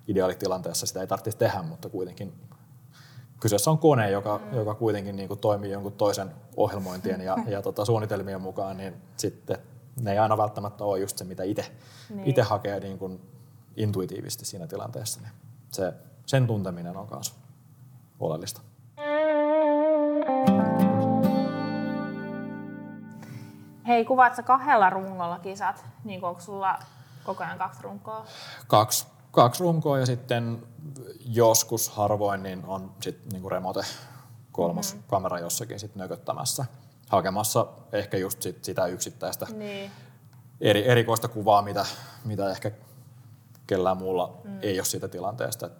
ideaalitilanteessa sitä ei tarvitsisi tehdä, mutta kuitenkin kyseessä on kone, joka, mm. joka kuitenkin niin kuin toimii jonkun toisen ohjelmointien ja, ja tota, suunnitelmien mukaan, niin sitten ne ei aina välttämättä ole just se, mitä itse niin. hakee niin kuin intuitiivisesti siinä tilanteessa. Niin se, sen tunteminen on myös oleellista.
Hei, kuvaat kahdella rungolla kisat? Niin onko sulla koko ajan kaksi runkoa?
Kaksi kaksi runkoa ja sitten joskus harvoin niin on sitten niinku remote kolmos mm-hmm. kamera jossakin sit nököttämässä, hakemassa ehkä just sit sitä yksittäistä niin. eri, erikoista kuvaa, mitä, mitä ehkä kellään muulla mm. ei ole siitä tilanteesta. Et,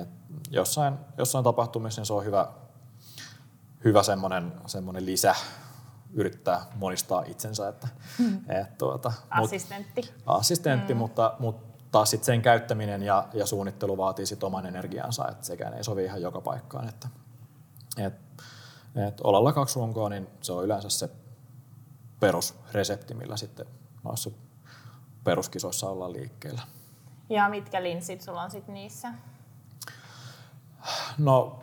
et jossain, jossain tapahtumissa niin se on hyvä, hyvä semmoinen, semmoinen lisä yrittää monistaa itsensä. Että, mm. et, tuota,
assistentti.
Mut, assistentti, mm. mutta, mutta taas sit sen käyttäminen ja, ja suunnittelu vaatii sit oman energiansa, että sekään ei sovi ihan joka paikkaan. Että, et, et olalla kaksi runkoa, niin se on yleensä se perusresepti, millä sitten noissa peruskisoissa ollaan liikkeellä.
Ja mitkä linssit sulla on sitten niissä?
No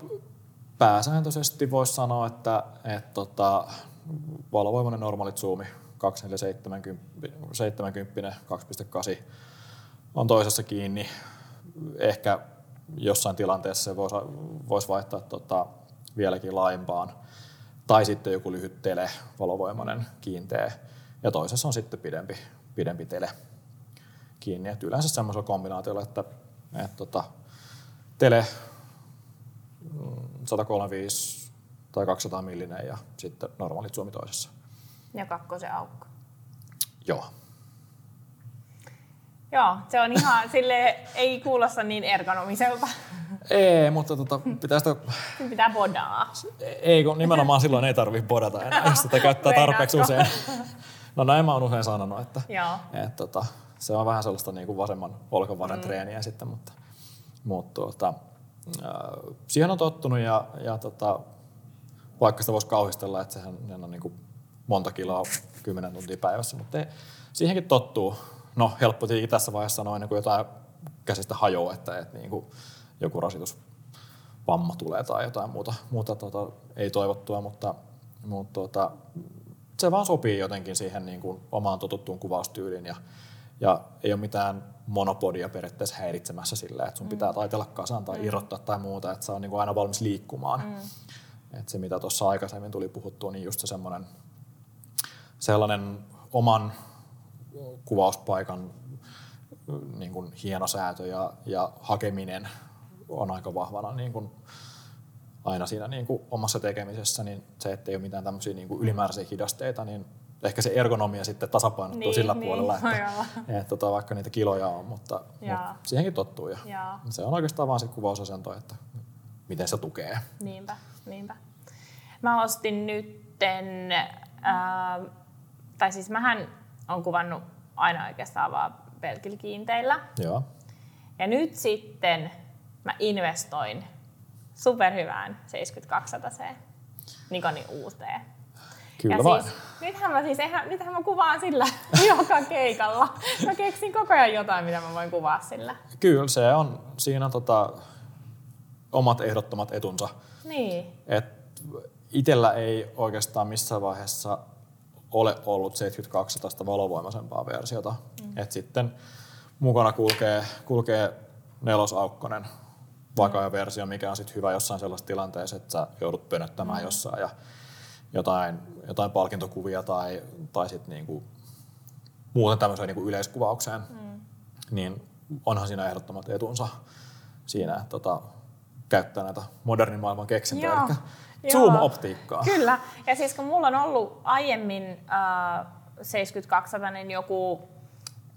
pääsääntöisesti voisi sanoa, että et tota, valovoimainen normaali zoomi 2470, 2.8 on toisessa kiinni. Ehkä jossain tilanteessa se voisi, voisi vaihtaa tota, vieläkin laajempaan. Tai sitten joku lyhyt tele, valovoimainen kiinteä. Ja toisessa on sitten pidempi, pidempi tele kiinni. Et yleensä semmoisella kombinaatiolla, että, että tota, tele 135 mm, tai 200 millinen ja sitten normaalit suomi toisessa.
Ja kakkosen aukko.
Joo.
Joo, se on ihan sille ei kuulosta niin ergonomiselta.
Ei, mutta tota, pitää sitä...
Pitää bodaa.
Ei, kun nimenomaan silloin ei tarvitse bodata enää, jos sitä käyttää tarpeeksi usein. No näin mä oon usein sanonut, että, että tota, se on vähän sellaista niin kuin vasemman olkavarren mm. treeniä sitten, mutta, mutta tuota, äh, siihen on tottunut ja, ja tota, vaikka sitä voisi kauhistella, että sehän on niin kuin monta kiloa kymmenen tuntia päivässä, mutta ei, siihenkin tottuu no helppo tietenkin tässä vaiheessa sanoa ennen kuin jotain käsistä hajoaa, että, että niin kuin joku rasitusvamma tulee tai jotain muuta, muuta tota, ei toivottua, mutta, mutta tota, se vaan sopii jotenkin siihen niin kuin omaan totuttuun kuvaustyyliin ja, ja ei ole mitään monopodia periaatteessa häiritsemässä sillä, että sun pitää mm. taitella kasaan tai mm. irrottaa tai muuta, että sä on niin kuin aina valmis liikkumaan. Mm. Että se, mitä tuossa aikaisemmin tuli puhuttua, niin just se semmoinen sellainen oman kuvauspaikan niin kuin hienosäätö ja, ja hakeminen on aika vahvana niin kuin aina siinä niin kuin omassa tekemisessä, niin se, että ei ole mitään tämmöisiä niin kuin ylimääräisiä hidasteita, niin ehkä se ergonomia sitten tasapainottuu
Niin,
sillä
niin,
puolella, että,
olla.
että tota, vaikka niitä kiloja on, mutta,
Jaa.
mutta siihenkin tottuu. Ja
Jaa.
se on oikeastaan vaan se kuvausasento, että miten se tukee.
Niinpä, niinpä. Mä ostin nytten, ää, tai siis mähän on kuvannut aina oikeastaan vaan pelkillä kiinteillä.
Joo.
Ja nyt sitten mä investoin superhyvään 7200C Nikonin uuteen.
Kyllä
ja
vain.
siis, nythän mä siis, eihän, nythän mä kuvaan sillä joka keikalla. Mä keksin koko ajan jotain, mitä mä voin kuvaa sillä.
Kyllä se on, siinä tota, omat ehdottomat etunsa.
Niin.
Et itellä ei oikeastaan missään vaiheessa ole ollut 7200 valovoimaisempaa versiota. Mm. Et sitten mukana kulkee, kulkee nelosaukkonen vakaa versio, mikä on sitten hyvä jossain sellaisessa tilanteessa, että sä joudut pönöttämään mm. jossain ja jotain, jotain palkintokuvia tai, tai sitten niinku muuten tämmöiseen niinku yleiskuvaukseen, mm. niin onhan siinä ehdottomat etunsa siinä, että tota, käyttää näitä modernin maailman keksintöjä,
Joo,
eli zoom-optiikkaa.
Kyllä. Ja siis kun mulla on ollut aiemmin äh, 7200 niin joku,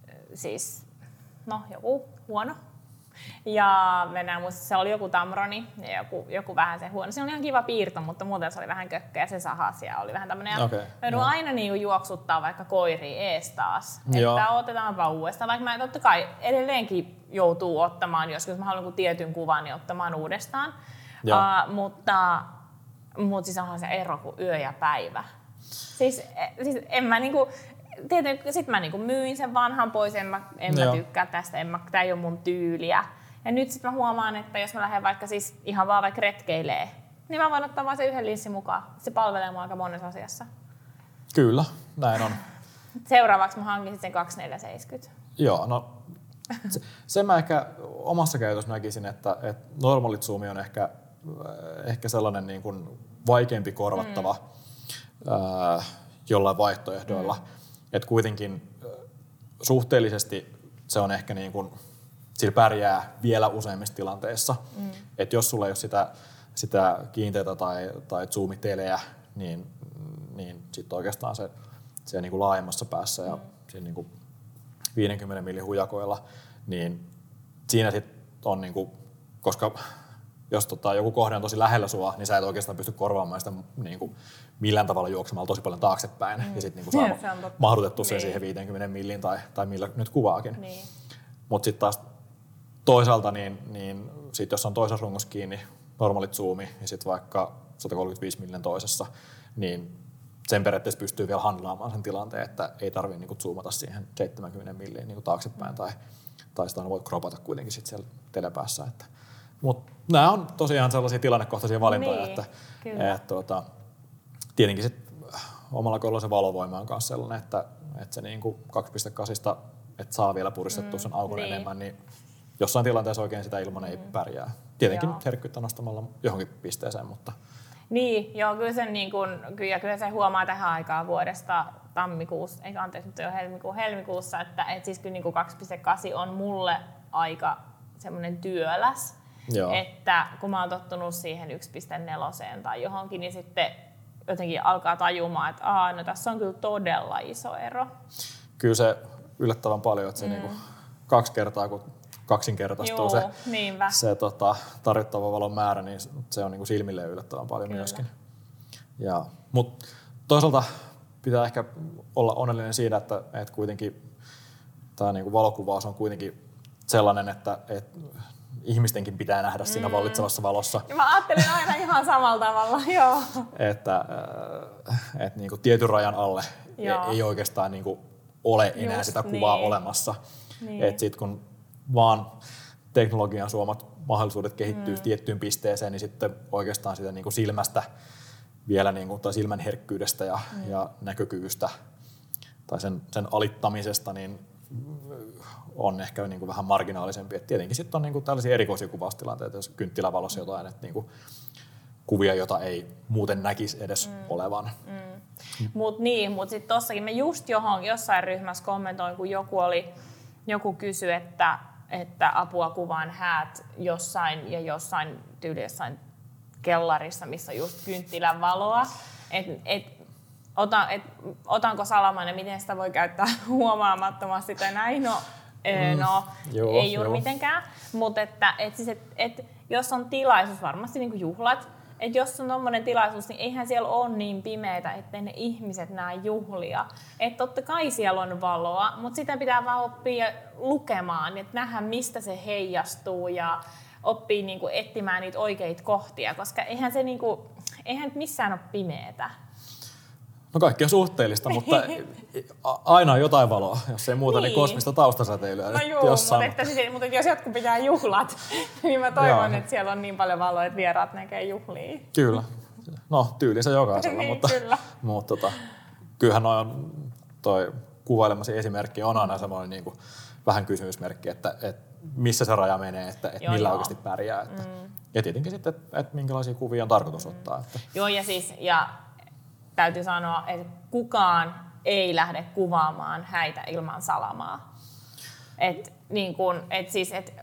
äh, siis, no joku huono. Ja mennään muista, se oli joku Tamroni ja joku, joku vähän se huono. Se oli ihan kiva piirto, mutta muuten se oli vähän kökkä ja se sahas ja oli vähän tämmöinen. Mä joudun
joo.
aina niinku juoksuttaa vaikka koiri ees taas.
Joo.
Että otetaanpa uudestaan. Vaikka mä totta kai edelleenkin joutuu ottamaan, jos jos mä haluan jonkun tietyn kuvan, niin ottamaan uudestaan.
Joo.
Uh, mutta, mutta siis onhan se ero kuin yö ja päivä. Siis, e- siis en mä niinku, tietenkin sit mä niinku myin sen vanhan pois, en mä, en mä tykkää tästä, en mä, tää ei ole mun tyyliä. Ja nyt sit mä huomaan, että jos mä lähden vaikka siis ihan vaan vaikka retkeilee, niin mä voin ottaa vaan sen yhden linssin mukaan. Se palvelee mua aika monessa asiassa.
Kyllä, näin on.
Seuraavaksi mä hankin sit sen 2470.
Joo, no se, sen mä ehkä omassa käytössä näkisin, että, että normaalit zoomi on ehkä, äh, ehkä sellainen niin kuin vaikeampi korvattava mm. ää, jollain vaihtoehdoilla. Mm. Että kuitenkin suhteellisesti se on ehkä niin kuin, sillä pärjää vielä useimmissa tilanteissa. Mm. Että jos sulla ei ole sitä, sitä kiinteätä tai, tai zoomitelejä, niin, niin sitten oikeastaan se, se niin kuin laajemmassa päässä ja mm. siinä niin kuin 50 millin hujakoilla, niin siinä sitten on, niinku, koska jos tota, joku kohde on tosi lähellä sua, niin sä et oikeastaan pysty korvaamaan sitä niinku, millään tavalla juoksemalla tosi paljon taaksepäin mm. ja sitten
Niin,
saa
se
mahdutettu sen
Niin.
siihen 50 millin tai, tai millä nyt kuvaakin.
Niin.
Mutta sitten taas toisaalta, niin, niin sit jos on toisessa rungossa kiinni normaalit zoomi ja sitten vaikka 135 millin toisessa, niin sen periaatteessa pystyy vielä handlaamaan sen tilanteen, että ei tarvitse niinku zoomata siihen 70 milliin niinku taaksepäin tai, tai sitä aina voit kropata kuitenkin sit siellä telepäässä. Että. Mutta nämä on tosiaan sellaisia tilannekohtaisia valintoja,
Niin,
että et, tuota, tietenkin sit omalla kohdalla se valovoima on myös sellainen, että, että se niinku 2.8 että saa vielä puristettua sen aukon
niin.
enemmän, niin jossain tilanteessa oikein sitä ilman ei pärjää. Tietenkin
Joo.
herkkyyttä nostamalla johonkin pisteeseen, mutta
Niin, joo, kyllä, sen niin kun, kyllä, kyllä se huomaa tähän aikaan vuodesta tammikuussa, eikä anteeksi, nyt jo helmiku, helmikuussa, että et siis kyllä niin 2.8 on mulle aika semmoinen työläs.
Joo.
Että kun mä oon tottunut siihen 1.4 tai johonkin, niin sitten jotenkin alkaa tajumaan, että Aa, no tässä on kyllä todella iso ero.
kyllä se yllättävän paljon, että se mm. niinku kaksi kertaa, kun kaksinkertaistuu se,
niinpä.
se tota, tarjottava valon määrä, niin se on niinku silmille yllättävän paljon
Kyllä.
myöskin. Ja, Mutta toisaalta pitää ehkä olla onnellinen siitä, että, että kuitenkin tämä niinku valokuvaus on kuitenkin sellainen, että, että ihmistenkin pitää nähdä siinä vallitsevassa valossa.
Ja mä ajattelin aina ihan samalla tavalla, joo.
että, äh, että niin kuin tietyn rajan alle ei,
Joo.
ei oikeastaan niin kuin ole enää
Just
sitä kuvaa
niin.
olemassa.
Niin.
Että sitten kun vaan teknologian suomat mahdollisuudet kehittyy mm. tiettyyn pisteeseen, niin sitten oikeastaan sitä niin kuin silmästä vielä niin kuin, tai silmän herkkyydestä ja, mm. ja näkökyvystä tai sen, sen alittamisesta, niin on ehkä niin kuin vähän marginaalisempi. Et tietenkin sitten on niin kuin tällaisia erikoisia kuvaustilanteita, jos kynttilävalossa jotain, että niin kuin kuvia, jota ei muuten näkisi edes mm. olevan. Mm.
Mut niin, mut sitten tossakin me just johon, jossain ryhmässä kommentoin, kun joku oli, joku kysyi, että, että apua kuvaan häät jossain ja jossain tyyli jossain kellarissa, missä on just kynttilän valoa. Et, et, otan, et, otanko salaman ja miten sitä voi käyttää huomaamattomasti tai näin. No, mm. no joo, ei juuri joo. mitenkään. Mutta että, et siis, et, et, jos on tilaisuus, varmasti niin juhlat, että jos on tuommoinen tilaisuus, niin eihän siellä ole niin pimeitä, ettei ne ihmiset näe juhlia. Että totta kai siellä on valoa, mutta sitä pitää vaan oppia lukemaan, että nähdä mistä se heijastuu ja oppii niinku etsimään niitä oikeita kohtia, koska eihän se niinku, eihän missään ole pimeätä.
No kaikki on suhteellista, mutta aina on jotain valoa. Jos ei muuta, niin, niin kosmista taustasäteilyä.
No juu, jossain... mutta, että, siis, mutta jos jotkut pitää juhlat, niin mä toivon, Joo. että siellä on niin paljon valoa, että vieraat näkee juhlia.
Kyllä. No, tyylinsä jokaisella, niin, mutta, kyllä. mutta tota, kyllähän on toi kuvailemasi esimerkki on aina semmoinen niin kuin, vähän kysymysmerkki, että, että missä se raja menee, että, että joo, millä joo. oikeasti pärjää. Että, mm. Ja tietenkin sitten, että, että minkälaisia kuvia on tarkoitus mm. ottaa. Että.
Joo, ja siis ja täytyy sanoa, että kukaan ei lähde kuvaamaan häitä ilman salamaa. Et, niin kun, et siis, et,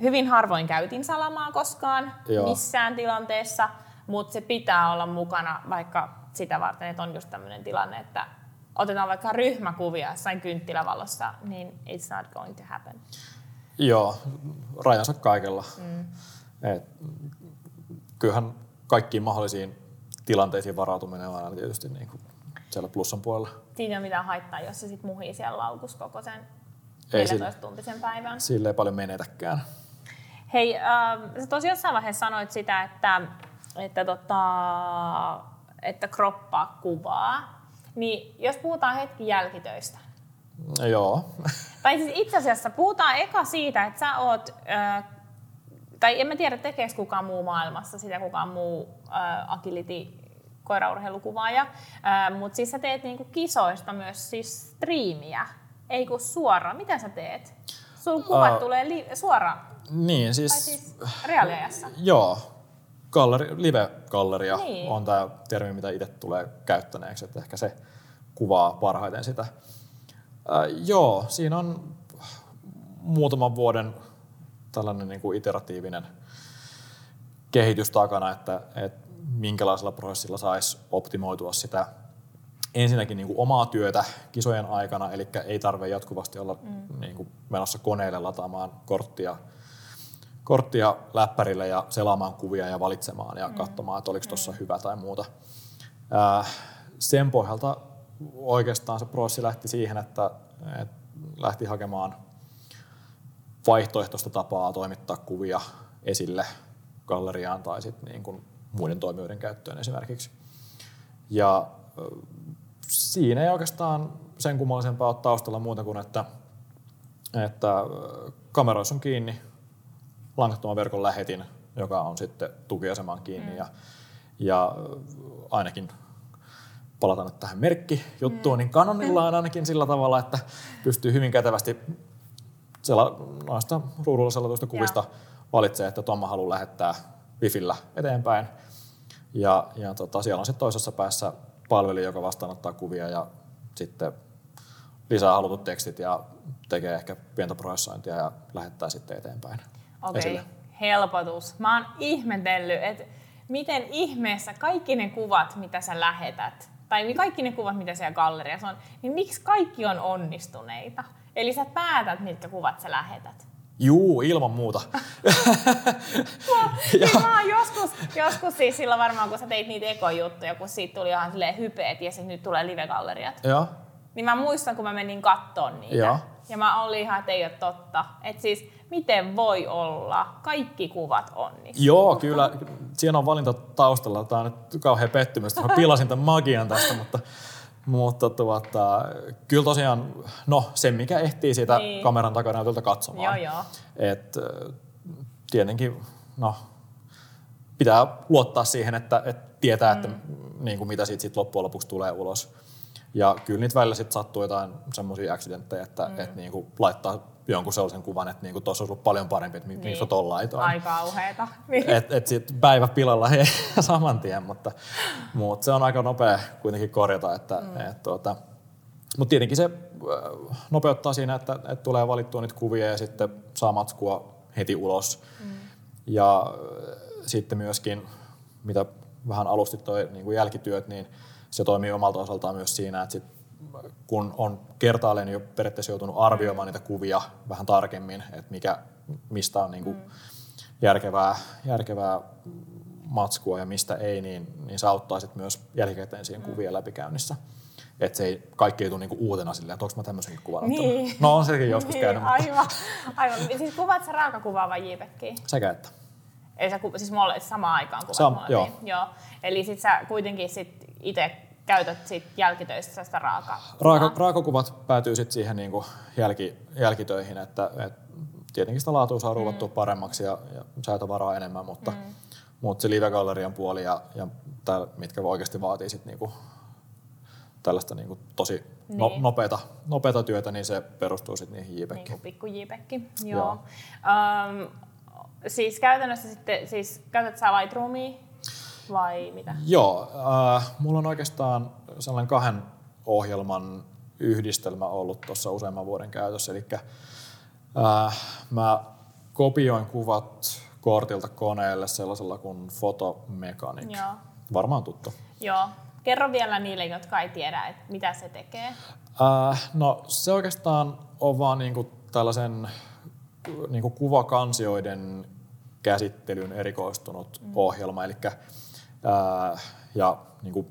hyvin harvoin käytin salamaa koskaan Joo. missään tilanteessa, mutta se pitää olla mukana vaikka sitä varten, että on just tämmöinen tilanne, että otetaan vaikka ryhmäkuvia jossain kynttilävalossa, niin it's not going to happen.
Joo, rajansa kaikella. Mm. Et, kyllähän kaikkiin mahdollisiin tilanteisiin varautuminen on aina tietysti niin kuin siellä plussan puolella.
Siinä ei ole mitään haittaa, jos se sitten muhii siellä laukus koko sen 14-tuntisen päivän.
Sille ei paljon menetäkään.
Hei, äh, sä tosi jossain vaiheessa sanoit sitä, että, että, tota, että kroppaa kuvaa. Niin jos puhutaan hetki jälkitöistä.
Joo.
Tai siis itse asiassa puhutaan eka siitä, että sä oot äh, tai en mä tiedä tekeekö kukaan muu maailmassa sitä, kukaan muu äh, agility koiraurheilukuvaaja, äh, mutta siis sä teet niinku kisoista myös siis striimiä, ei kun suora. Mitä sä teet? Sun kuvat uh, tulee li- suoraan?
Niin, siis...
Tai siis reaaliajassa?
Joo. Galleri, live-galleria niin. on tämä termi, mitä itse tulee käyttäneeksi, että ehkä se kuvaa parhaiten sitä. Äh, joo, siinä on muutaman vuoden tällainen niin kuin iteratiivinen kehitys takana, että, että minkälaisella prosessilla saisi optimoitua sitä ensinnäkin niin kuin omaa työtä kisojen aikana, eli ei tarvitse jatkuvasti olla mm. niin kuin menossa koneelle lataamaan korttia, korttia läppärille ja selaamaan kuvia ja valitsemaan ja mm. katsomaan, että oliko tuossa mm. hyvä tai muuta. Ää, sen pohjalta oikeastaan se prosessi lähti siihen, että, että lähti hakemaan vaihtoehtoista tapaa toimittaa kuvia esille galleriaan tai sitten niin kuin muiden toimijoiden käyttöön esimerkiksi. Ja siinä ei oikeastaan sen kummallisempaa ole taustalla muuta kuin, että, että kameroissa on kiinni langattoman verkon lähetin, joka on sitten tukiasemaan kiinni mm. ja, ja ainakin palataan nyt tähän merkkijuttuun, mm. niin Canonilla on ainakin sillä tavalla, että pystyy hyvin kätevästi sella, noista ruudulla selatuista kuvista ja. valitsee, että tuon mä haluan lähettää Wifillä eteenpäin. Ja, ja tota, siellä on sitten toisessa päässä palveli, joka vastaanottaa kuvia ja sitten lisää halutut tekstit ja tekee ehkä pientä prosessointia ja lähettää sitten eteenpäin.
Okei, okay. helpotus. Mä oon ihmetellyt, että miten ihmeessä kaikki ne kuvat, mitä sä lähetät, tai kaikki ne kuvat, mitä siellä galleriassa on, niin miksi kaikki on onnistuneita? Eli sä päätät, mitkä kuvat sä lähetät.
Juu, ilman muuta.
mä, niin mä joskus, joskus siis silloin varmaan, kun sä teit niitä ekojuttuja, kun siitä tuli ihan silleen hypeet ja sitten nyt tulee live-galleriat.
Joo.
Niin mä muistan, kun mä menin kattoon niitä. Joo. Ja mä olin ihan, että ei ole totta. Että siis miten voi olla kaikki kuvat onnistuu?
Joo, kyllä. Siinä on valinta taustalla. Tämä on nyt kauhean pettymys. Mä pilasin tämän magian tästä, mutta mutta tuota, kyllä tosiaan, no se mikä ehtii siitä niin. kameran takanäytöltä katsomaan.
Joo, joo.
Et, tietenkin, no, pitää luottaa siihen, että, että tietää, mm. että niin kuin mitä siitä sit loppujen lopuksi tulee ulos. Ja kyllä niitä välillä sitten sattuu jotain semmoisia accidentteja, että, mm. että niin kuin laittaa jonkun sellaisen kuvan, että niinku tuossa olisi ollut paljon parempi, että niin. miksi tuolla laitoin.
Aika kauheeta.
Et, et sit päivä pilalla he, saman tien, mutta, mutta se on aika nopea kuitenkin korjata. Että, mm. et, tuota, mutta tietenkin se äh, nopeuttaa siinä, että, että tulee valittua niitä kuvia ja sitten saa matskua heti ulos. Mm. Ja äh, sitten myöskin, mitä vähän alustit toi niin kuin jälkityöt, niin se toimii omalta osaltaan myös siinä, että sit, kun on kertaalleen jo periaatteessa joutunut arvioimaan niitä kuvia vähän tarkemmin, että mikä, mistä on niin kuin mm. järkevää, järkevää matskua ja mistä ei, niin, niin se auttaa sit myös jälkikäteen siihen kuvien läpikäynnissä. Että se ei, kaikki ei tule niinku uutena silleen, että onko mä tämmöisenkin kuvan niin. No on sekin joskus niin, käynyt.
Aivan, aivan. Siis kuvaat sä raakakuvaa vai JPEGiä?
Sekä että.
Ei sä, siis mulla samaan aikaan kuvat
Sam, joo.
joo. Eli sit sä kuitenkin sit itse käytät sit jälkitöissä sitä raaka
Raaka, raakakuvat päätyy sitten siihen niinku jälki, jälkitöihin, että et tietenkin sitä laatua saa ruuvattua mm. paremmaksi ja, ja säätövaraa enemmän, mutta, mm. mutta se live-gallerian puoli ja, ja tää, mitkä oikeasti vaatii sit niinku tällaista niinku tosi no, niin. nopeata, nopeata työtä, niin se perustuu sitten niihin JPEGiin.
Niin pikku JPEGki, joo. joo. Um, siis käytännössä sitten, siis käytät sä Lightroomia vai mitä?
Joo, äh, mulla on oikeastaan sellainen kahden ohjelman yhdistelmä ollut tuossa useamman vuoden käytössä. Eli äh, mä kopioin kuvat kortilta koneelle sellaisella kuin Photomechanic. Joo. Varmaan tuttu.
Joo. Kerro vielä niille, jotka ei tiedä, että mitä se tekee.
Äh, no se oikeastaan on vaan niinku tällaisen niinku kuvakansioiden käsittelyyn erikoistunut mm. ohjelma. Eli ää, ja niin kuin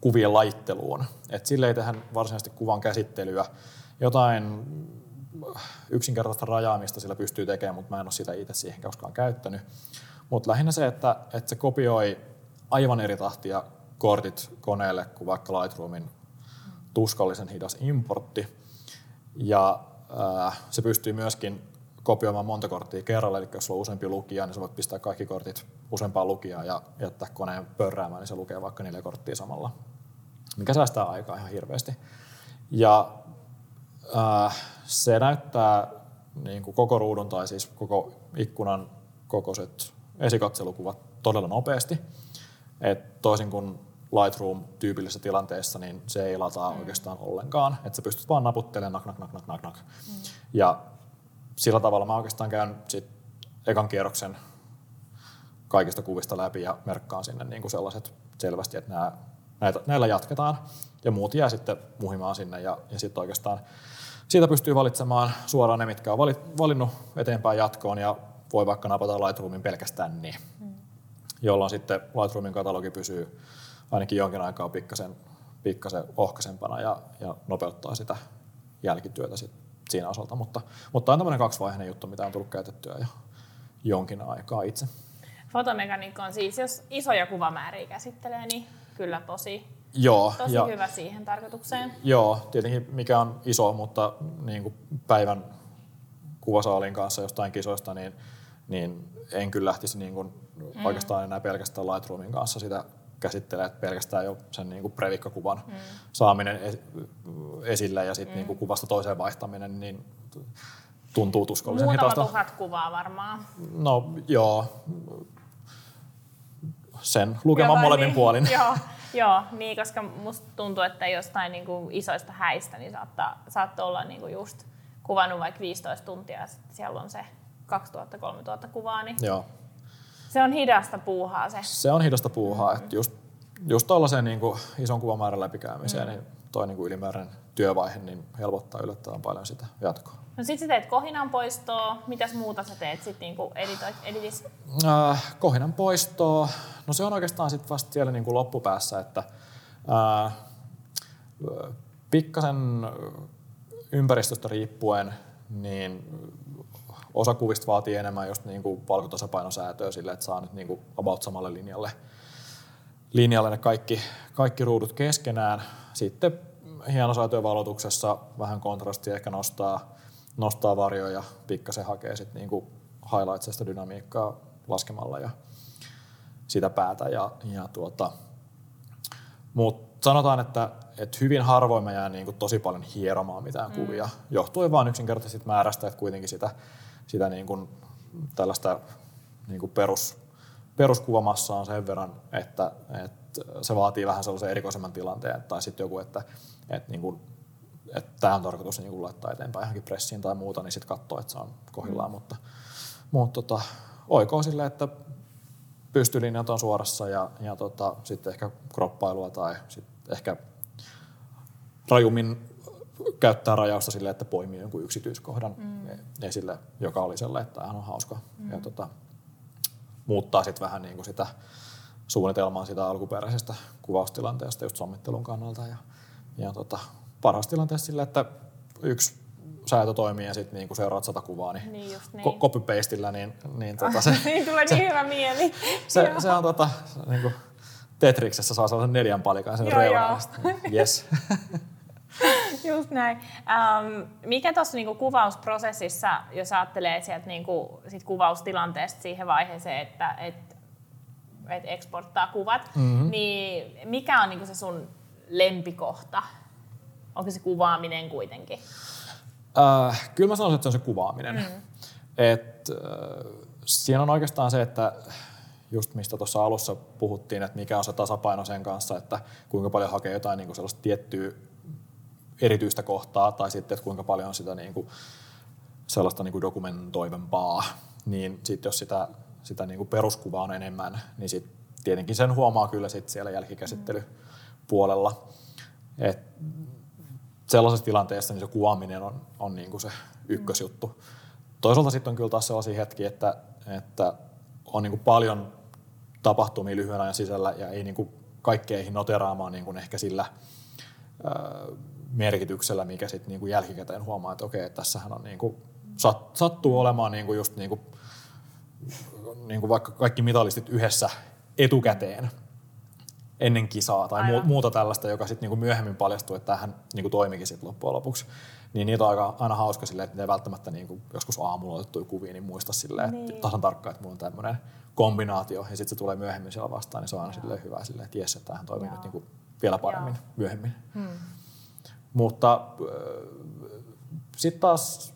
kuvien laitteluun. Et sille ei tehdä varsinaisesti kuvan käsittelyä. Jotain yksinkertaista rajaamista sillä pystyy tekemään, mutta mä en ole sitä itse siihen koskaan käyttänyt. Mutta lähinnä se, että, että se kopioi aivan eri tahtia kortit koneelle kuin vaikka Lightroomin tuskallisen hidas importti. Ja ää, se pystyy myöskin kopioimaan monta korttia kerralla, eli jos sulla on useampi lukija, niin sä voit pistää kaikki kortit useampaan lukijaan ja jättää koneen pörräämään, niin se lukee vaikka neljä korttia samalla, mikä säästää aikaa ihan hirveästi. Ja äh, se näyttää niin kuin koko ruudun tai siis koko ikkunan kokoiset esikatselukuvat todella nopeasti. Et toisin kuin Lightroom-tyypillisessä tilanteessa, niin se ei lataa mm. oikeastaan ollenkaan. Että sä pystyt vaan naputtelemaan nak, nak, nak, nak, nak, nak. Mm. Ja sillä tavalla mä oikeastaan käyn sit ekan kierroksen kaikista kuvista läpi ja merkkaan sinne niin kuin sellaiset selvästi, että nämä, näitä, näillä jatketaan ja muut jää sitten muhimaan sinne ja, ja sitten oikeastaan siitä pystyy valitsemaan suoraan ne, mitkä on valinnut eteenpäin jatkoon ja voi vaikka napata Lightroomin pelkästään niin, mm. jolloin sitten Lightroomin katalogi pysyy ainakin jonkin aikaa pikkasen, pikkasen ohkaisempana ja, ja nopeuttaa sitä jälkityötä sitten siinä osalta, mutta, mutta on tämmöinen kaksivaiheinen juttu, mitä on tullut käytettyä jo jonkin aikaa itse.
Fotomekaniikka on siis, jos isoja kuvamääriä käsittelee, niin kyllä tosi,
joo,
tosi ja, hyvä siihen tarkoitukseen.
Joo, tietenkin mikä on iso, mutta niin kuin päivän kuvasaalin kanssa jostain kisoista, niin, niin en kyllä lähtisi niin kuin mm. oikeastaan enää pelkästään Lightroomin kanssa sitä käsittelee pelkästään jo sen niin kuin previkkakuvan mm. saaminen esille ja sitten mm. niin kuvasta toiseen vaihtaminen, niin tuntuu tuskallisen
Muutama hitaasta. tuhat kuvaa varmaan.
No joo, sen lukeman molemmin niin, puolin.
Joo, joo, niin, koska musta tuntuu, että jostain niin kuin isoista häistä niin saattaa, saattaa olla niin kuin just kuvannut vaikka 15 tuntia ja siellä on se 2000-3000 kuvaa, niin joo. Se on hidasta puuhaa se.
Se on hidasta puuhaa, mm-hmm. että just, just tuollaiseen niin kuin ison kuvamäärän läpikäymiseen, mm-hmm. niin toi niin kuin ylimääräinen työvaihe niin helpottaa yllättävän paljon sitä jatkoa.
No sit sä teet kohinan poistoa. Mitäs muuta sä teet sit niinku editoit, editis?
Äh, kohinan poistoa. No se on oikeastaan sit vasta siellä niinku loppupäässä, että äh, pikkasen ympäristöstä riippuen niin osa kuvista vaatii enemmän just niin kuin valkotasapainosäätöä sille, että saa nyt niin kuin about samalle linjalle, linjalle ne kaikki, kaikki ruudut keskenään. Sitten hienosäätyövalotuksessa vähän kontrastia ehkä nostaa, nostaa varjoja, pikkasen hakee sitten niin kuin highlightsista dynamiikkaa laskemalla ja sitä päätä. Ja, ja tuota, mutta sanotaan, että, että hyvin harvoin mä jään niin kuin tosi paljon hieromaan mitään mm. kuvia, johtuen vain yksinkertaisesti määrästä, että kuitenkin sitä sitä niin kuin tällaista niin kuin perus, peruskuvamassa on sen verran, että, että se vaatii vähän sellaisen erikoisemman tilanteen, tai sitten joku, että, että, niin kuin, että tämä on tarkoitus niin kuin laittaa eteenpäin johonkin pressiin tai muuta, niin sitten katsoo, että se on kohdillaan, mm. mutta, mutta tota, oikoo sille, että pystylinjat on suorassa ja, ja tota, sitten ehkä kroppailua tai sitten ehkä rajummin käyttää rajausta sille, että poimii jonkun yksityiskohdan mm. esille, joka oli sellainen, että tämähän on hauska. Mm. Ja tota, muuttaa sitten vähän niin kuin sitä suunnitelmaa sitä alkuperäisestä kuvaustilanteesta just sommittelun kannalta. Ja, ja tota, paras tilanteessa sille, että yksi säätö toimii ja sitten niinku seuraat sata kuvaa, niin, niin, just niin. copy-pastillä, niin, niin tota se,
niin tulee niin hyvä mieli.
Se, se on tota, niinku Tetriksessä saa sellaisen neljän palikan sen reunan. Yes.
Just näin. Um, mikä tuossa niinku kuvausprosessissa, jos ajattelee sieltä niinku, sit kuvaustilanteesta siihen vaiheeseen, että et, et exporttaa kuvat, mm-hmm. niin mikä on niinku se sun lempikohta? Onko se kuvaaminen kuitenkin?
Äh, kyllä mä sanoisin, että se on se kuvaaminen. Mm. Et, äh, siinä on oikeastaan se, että just mistä tuossa alussa puhuttiin, että mikä on se tasapaino sen kanssa, että kuinka paljon hakee jotain niin kuin sellaista tiettyä erityistä kohtaa tai sitten, että kuinka paljon on sitä niin kuin sellaista niin kuin dokumentoivempaa, niin sitten jos sitä, sitä niin kuin peruskuvaa on enemmän, niin sit tietenkin sen huomaa kyllä sit siellä jälkikäsittelypuolella. Et sellaisessa tilanteessa niin se kuvaaminen on, on niin kuin se ykkösjuttu. Toisaalta sitten on kyllä taas sellaisia hetkiä, että, että on niin kuin paljon tapahtumia lyhyen ajan sisällä ja ei niin kuin kaikkea ei noteraamaan niin kuin ehkä sillä merkityksellä, mikä sitten niinku jälkikäteen huomaa, että okei, että tässähän on niinku, sat, sattuu olemaan niinku just niinku, niinku vaikka kaikki mitalistit yhdessä etukäteen ennen kisaa tai Aivan. muuta tällaista, joka sitten niinku myöhemmin paljastuu, että tähän niinku toimikin sitten loppujen lopuksi. Niin niitä on aika, aina hauska silleen, että ne välttämättä niinku joskus aamulla otettuja kuvia, niin muista silleen, niin. että tasan tarkkaan, että mulla on tämmöinen kombinaatio ja sitten se tulee myöhemmin siellä vastaan, niin se on aina silleen hyvä silleen, että jes, että tämähän toimii Joo. nyt niinku vielä paremmin Joo. myöhemmin. Hmm. Mutta äh, sitten taas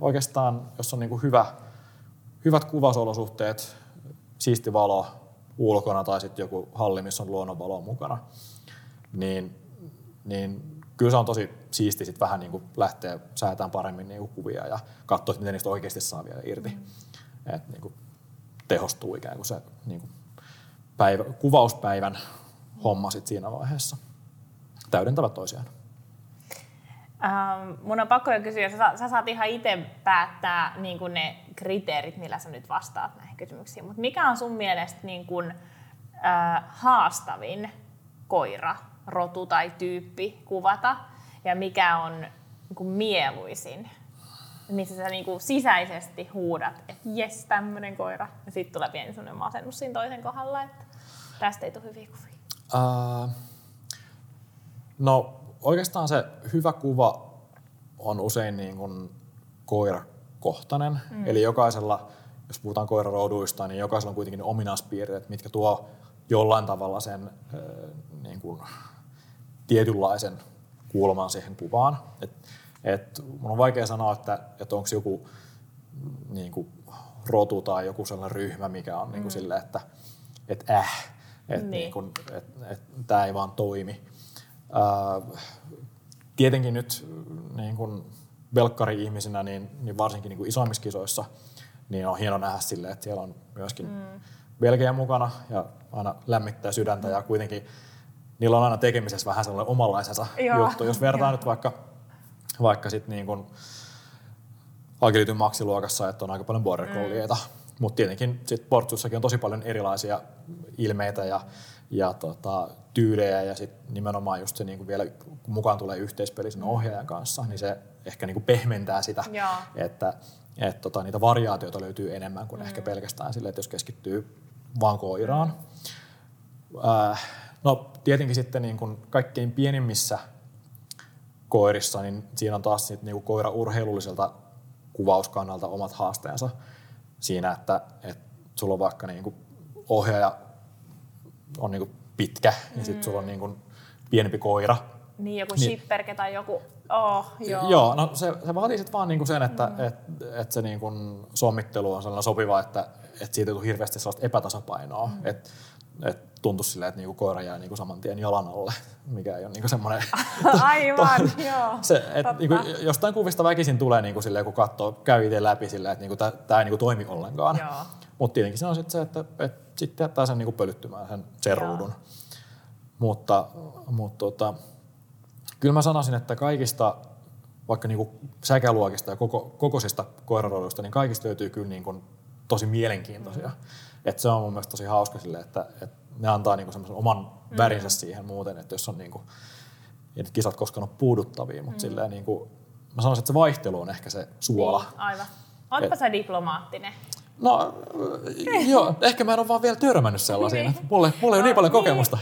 oikeastaan, jos on niinku hyvä, hyvät kuvasolosuhteet, siisti valo ulkona tai sitten joku halli, missä on luonnonvalo mukana, niin, niin kyllä se on tosi siisti sit vähän niinku lähteä säätämään paremmin niinku kuvia ja katsoa, miten niistä oikeasti saa vielä irti. Mm. Et niinku tehostuu ikään kuin se niinku päivä, kuvauspäivän homma sit siinä vaiheessa. Täydentävät toisiaan.
Ähm, mun on pakko kysyä, sä, sä saat ihan itse päättää niin kuin ne kriteerit, millä sä nyt vastaat näihin kysymyksiin. Mutta mikä on sun mielestä niin kuin, äh, haastavin koira, rotu tai tyyppi kuvata? Ja mikä on niin kuin mieluisin? Missä sä niin kuin sisäisesti huudat, että jes, tämmöinen koira. Ja sitten tulee pieni sellainen masennus siinä toisen kohdalla, että tästä ei tule hyviä kuvia. Uh,
no oikeastaan se hyvä kuva on usein niin kuin koirakohtainen. Mm. Eli jokaisella, jos puhutaan koirarouduista, niin jokaisella on kuitenkin ominaispiirteet, mitkä tuo jollain tavalla sen niin kuin, tietynlaisen kulman siihen kuvaan. Et, et mun on vaikea sanoa, että, että onko joku niin kuin, rotu tai joku sellainen ryhmä, mikä on mm. niin kuin sille, että et äh, että niin. niin et, et, tämä ei vaan toimi. Tietenkin nyt niin kuin velkkari-ihmisenä, niin, niin varsinkin niin kuin isommissa kisoissa, niin on hieno nähdä sille, että siellä on myöskin mm. Belgia mukana ja aina lämmittää sydäntä ja kuitenkin niillä on aina tekemisessä vähän sellainen omanlaisensa Joo. juttu. Jos vertaa nyt vaikka, vaikka sit niin kuin Agilityn maksiluokassa, että on aika paljon border mm. mutta tietenkin sit Portsussakin on tosi paljon erilaisia ilmeitä ja ja tota, tyylejä ja sitten nimenomaan just se niinku vielä, kun mukaan tulee yhteispeli sen ohjaajan kanssa, niin se ehkä niinku pehmentää sitä, Joo. että et tota, niitä variaatioita löytyy enemmän kuin mm. ehkä pelkästään sille, että jos keskittyy vaan koiraan. Mm. Äh, no tietenkin sitten niin kuin kaikkein pienimmissä koirissa, niin siinä on taas niin kuin koira urheilulliselta kuvauskannalta omat haasteensa siinä, että, että sulla on vaikka niin kuin ohjaaja on niinku pitkä mm. ja sitten sulla on niinku pienempi koira.
Niin, joku niin, shipperke tai joku, oh, joo.
Joo, no se, se vaatii sitten vaan niinku sen, että mm. et, et se niinku sommittelu on sellainen sopiva, että et siitä ei tule hirveästi sellaista epätasapainoa. Mm. Et, et tuntuu silleen, että niinku koira jää niinku saman tien jalan alle, mikä ei ole niinku semmoinen...
Aivan, to, joo.
Se, et, niinku, jostain kuvista väkisin tulee, niinku silleen, kun katsoo, käy itse läpi silleen, että niinku, tämä ei niinku toimi ollenkaan. Joo. Mutta tietenkin se on sitten se, että, että sitten jättää sen niinku pölyttymään sen, sen ruudun. Mutta, mutta tota, kyllä mä sanoisin, että kaikista vaikka niinku säkäluokista ja koko, kokoisista koiraroiduista, niin kaikista löytyy kyllä niinku tosi mielenkiintoisia. Mm. Et se on mun mielestä tosi hauska sille, että, että ne antaa niinku semmoisen oman värinsä siihen muuten, että jos on niinku, ei nyt kisat koskaan ole puuduttavia, mutta mm. silleen niinku, mä sanoisin, että se vaihtelu on ehkä se suola.
Niin, aivan. Ootpa sä diplomaattinen.
No äh, joo, ehkä mä en ole vaan vielä törmännyt sellaisiin.
Niin.
Mulle, mulla ei ole niin paljon kokemusta.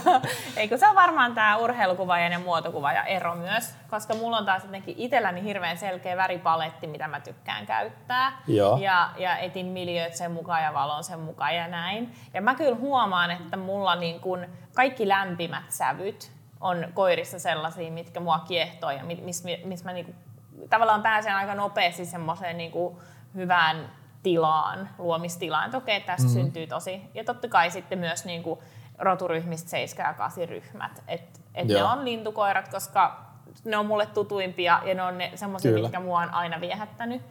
Eikö se on varmaan tämä urheilukuvaajan ja muotokuvaajan ero myös, koska mulla on taas jotenkin itselläni hirveän selkeä väripaletti, mitä mä tykkään käyttää.
Joo.
Ja, ja etin miljööt sen mukaan ja valon sen mukaan ja näin. Ja mä kyllä huomaan, että mulla niin kun kaikki lämpimät sävyt on koirissa sellaisia, mitkä mua kiehtoo ja missä mis mä niin tavallaan pääsen aika nopeasti semmoiseen niin hyvään tilaan, luomistilaan. Että okei, tästä mm. syntyy tosi. Ja totta kai sitten myös niin kuin roturyhmistä 7 ja 8 ryhmät. Että et ne on lintukoirat, koska ne on mulle tutuimpia ja ne on ne semmoisia, mitkä mua on aina viehättänyt.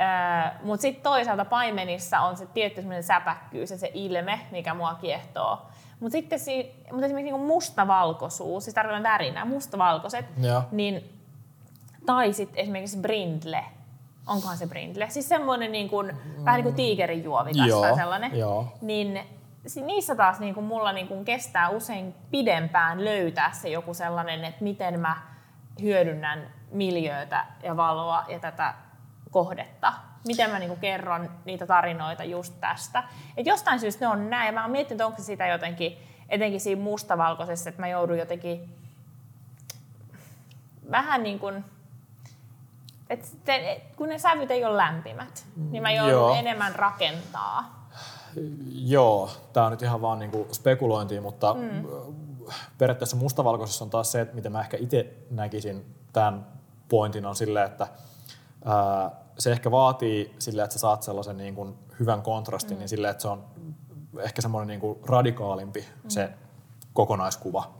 Öö, Mutta sitten toisaalta paimenissa on se tietty semmoinen säpäkkyys ja se ilme, mikä mua kiehtoo. Mutta sitten si- mut esimerkiksi niinku mustavalkoisuus, siis tarkoitan värinä, mustavalkoiset,
Joo.
niin, tai sitten esimerkiksi brindle, onkohan se brindle, siis semmoinen niin kuin, vähän niin kuin tiikerin juovikas
Joo,
tai sellainen,
joo.
niin niissä taas niin kuin mulla niin kuin kestää usein pidempään löytää se joku sellainen, että miten mä hyödynnän miljöötä ja valoa ja tätä kohdetta. Miten mä niinku kerron niitä tarinoita just tästä. Et jostain syystä ne on näin. Ja mä oon miettinyt, onko se sitä jotenkin, etenkin siinä mustavalkoisessa, että mä joudun jotenkin vähän niin kuin, että sitten, et kun ne sävyt ei ole lämpimät, niin mä joudun
Joo.
enemmän rakentaa.
Joo, tämä on nyt ihan vaan niinku spekulointia, mutta mm. periaatteessa mustavalkoisessa on taas se, että miten mä ehkä itse näkisin tämän pointin on silleen, että ää, se ehkä vaatii silleen, että sä saat sellaisen niin kuin hyvän kontrastin, mm. niin silleen, että se on ehkä semmoinen niin kuin radikaalimpi mm. se kokonaiskuva.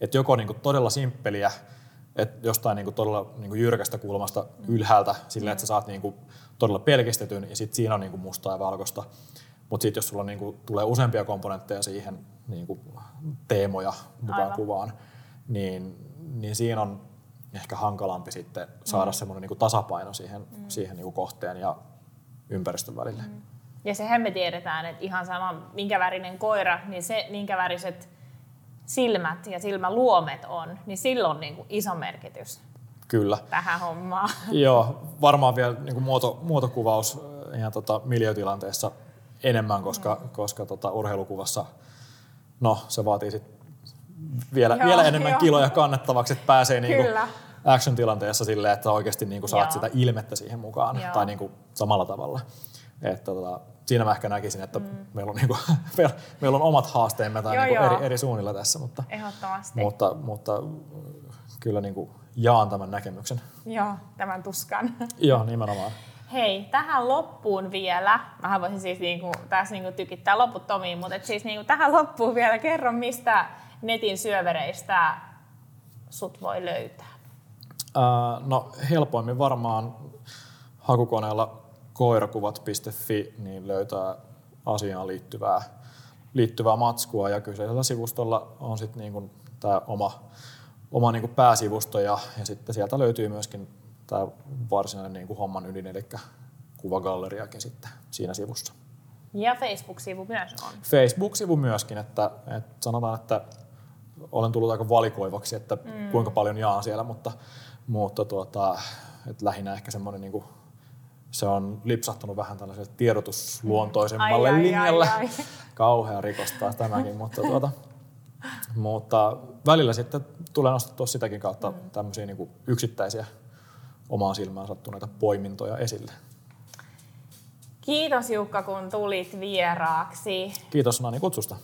Että joko niin kuin todella simppeliä, että jostain niin kuin todella niin kuin jyrkästä kulmasta ylhäältä silleen, että sä saat niin kuin todella pelkistetyn ja sitten siinä on niin kuin mustaa ja valkoista. Mutta sitten jos sulla niin kuin tulee useampia komponentteja siihen niin kuin teemoja mukaan
Aivan.
kuvaan, niin, niin siinä on ehkä hankalampi sitten saada mm. semmoinen niin kuin tasapaino siihen, mm. siihen niin kuin kohteen ja ympäristön välille. Mm.
Ja sehän me tiedetään, että ihan sama minkä värinen koira, niin se minkä väriset silmät ja silmäluomet on, niin sillä on niin kuin iso merkitys
Kyllä.
tähän hommaan.
Joo, varmaan vielä niin kuin muoto, muotokuvaus äh, ihan tota, miljötilanteessa enemmän, koska, mm. koska tota, urheilukuvassa no, se vaatii sit vielä,
Joo,
vielä enemmän
joo.
kiloja kannettavaksi, että pääsee niinku
Kyllä.
action-tilanteessa silleen, että oikeasti niinku saat
Joo.
sitä ilmettä siihen mukaan
Joo.
tai niinku samalla tavalla. Että tota, siinä mä ehkä näkisin, että mm. meillä, on niinku, meillä, meillä on omat haasteemme tai
Joo,
niinku
joo.
eri, eri suunnilla tässä, mutta,
Ehdottomasti.
mutta, mutta kyllä niinku jaan tämän näkemyksen.
Joo, tämän tuskan.
Joo, nimenomaan.
Hei, tähän loppuun vielä, mä voisin siis niinku, tässä niinku tykittää loputtomiin, mutta et siis niinku tähän loppuun vielä kerro, mistä netin syövereistä sut voi löytää.
Ää, no helpoimmin varmaan hakukoneella koirakuvat.fi niin löytää asiaan liittyvää, liittyvää matskua ja kyseisellä sivustolla on sitten niin tämä oma, oma niin pääsivusto ja, ja sitten sieltä löytyy myöskin tämä varsinainen niin homman ydin, eli kuvagalleriakin sitten siinä sivussa.
Ja Facebook-sivu myös on.
Facebook-sivu myöskin, että, että sanotaan, että olen tullut aika valikoivaksi, että mm. kuinka paljon jaan siellä, mutta, mutta tuota, että lähinnä ehkä semmoinen niin se on lipsahtanut vähän tällaiselle tiedotusluontoisemmalle
Ai, ai,
linjalle.
ai, ai.
Kauhea rikos taas tämäkin, mutta, tuota, mutta välillä sitten tulee nostettua sitäkin kautta mm. tämmöisiä niin kuin yksittäisiä omaan silmään sattuneita poimintoja esille.
Kiitos Jukka, kun tulit vieraaksi.
Kiitos Nani kutsusta.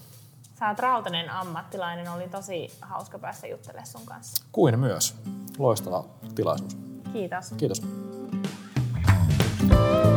Sä oot rautainen ammattilainen, oli tosi hauska päästä juttelemaan sun kanssa.
Kuin myös. Loistava tilaisuus.
Kiitos.
Kiitos. you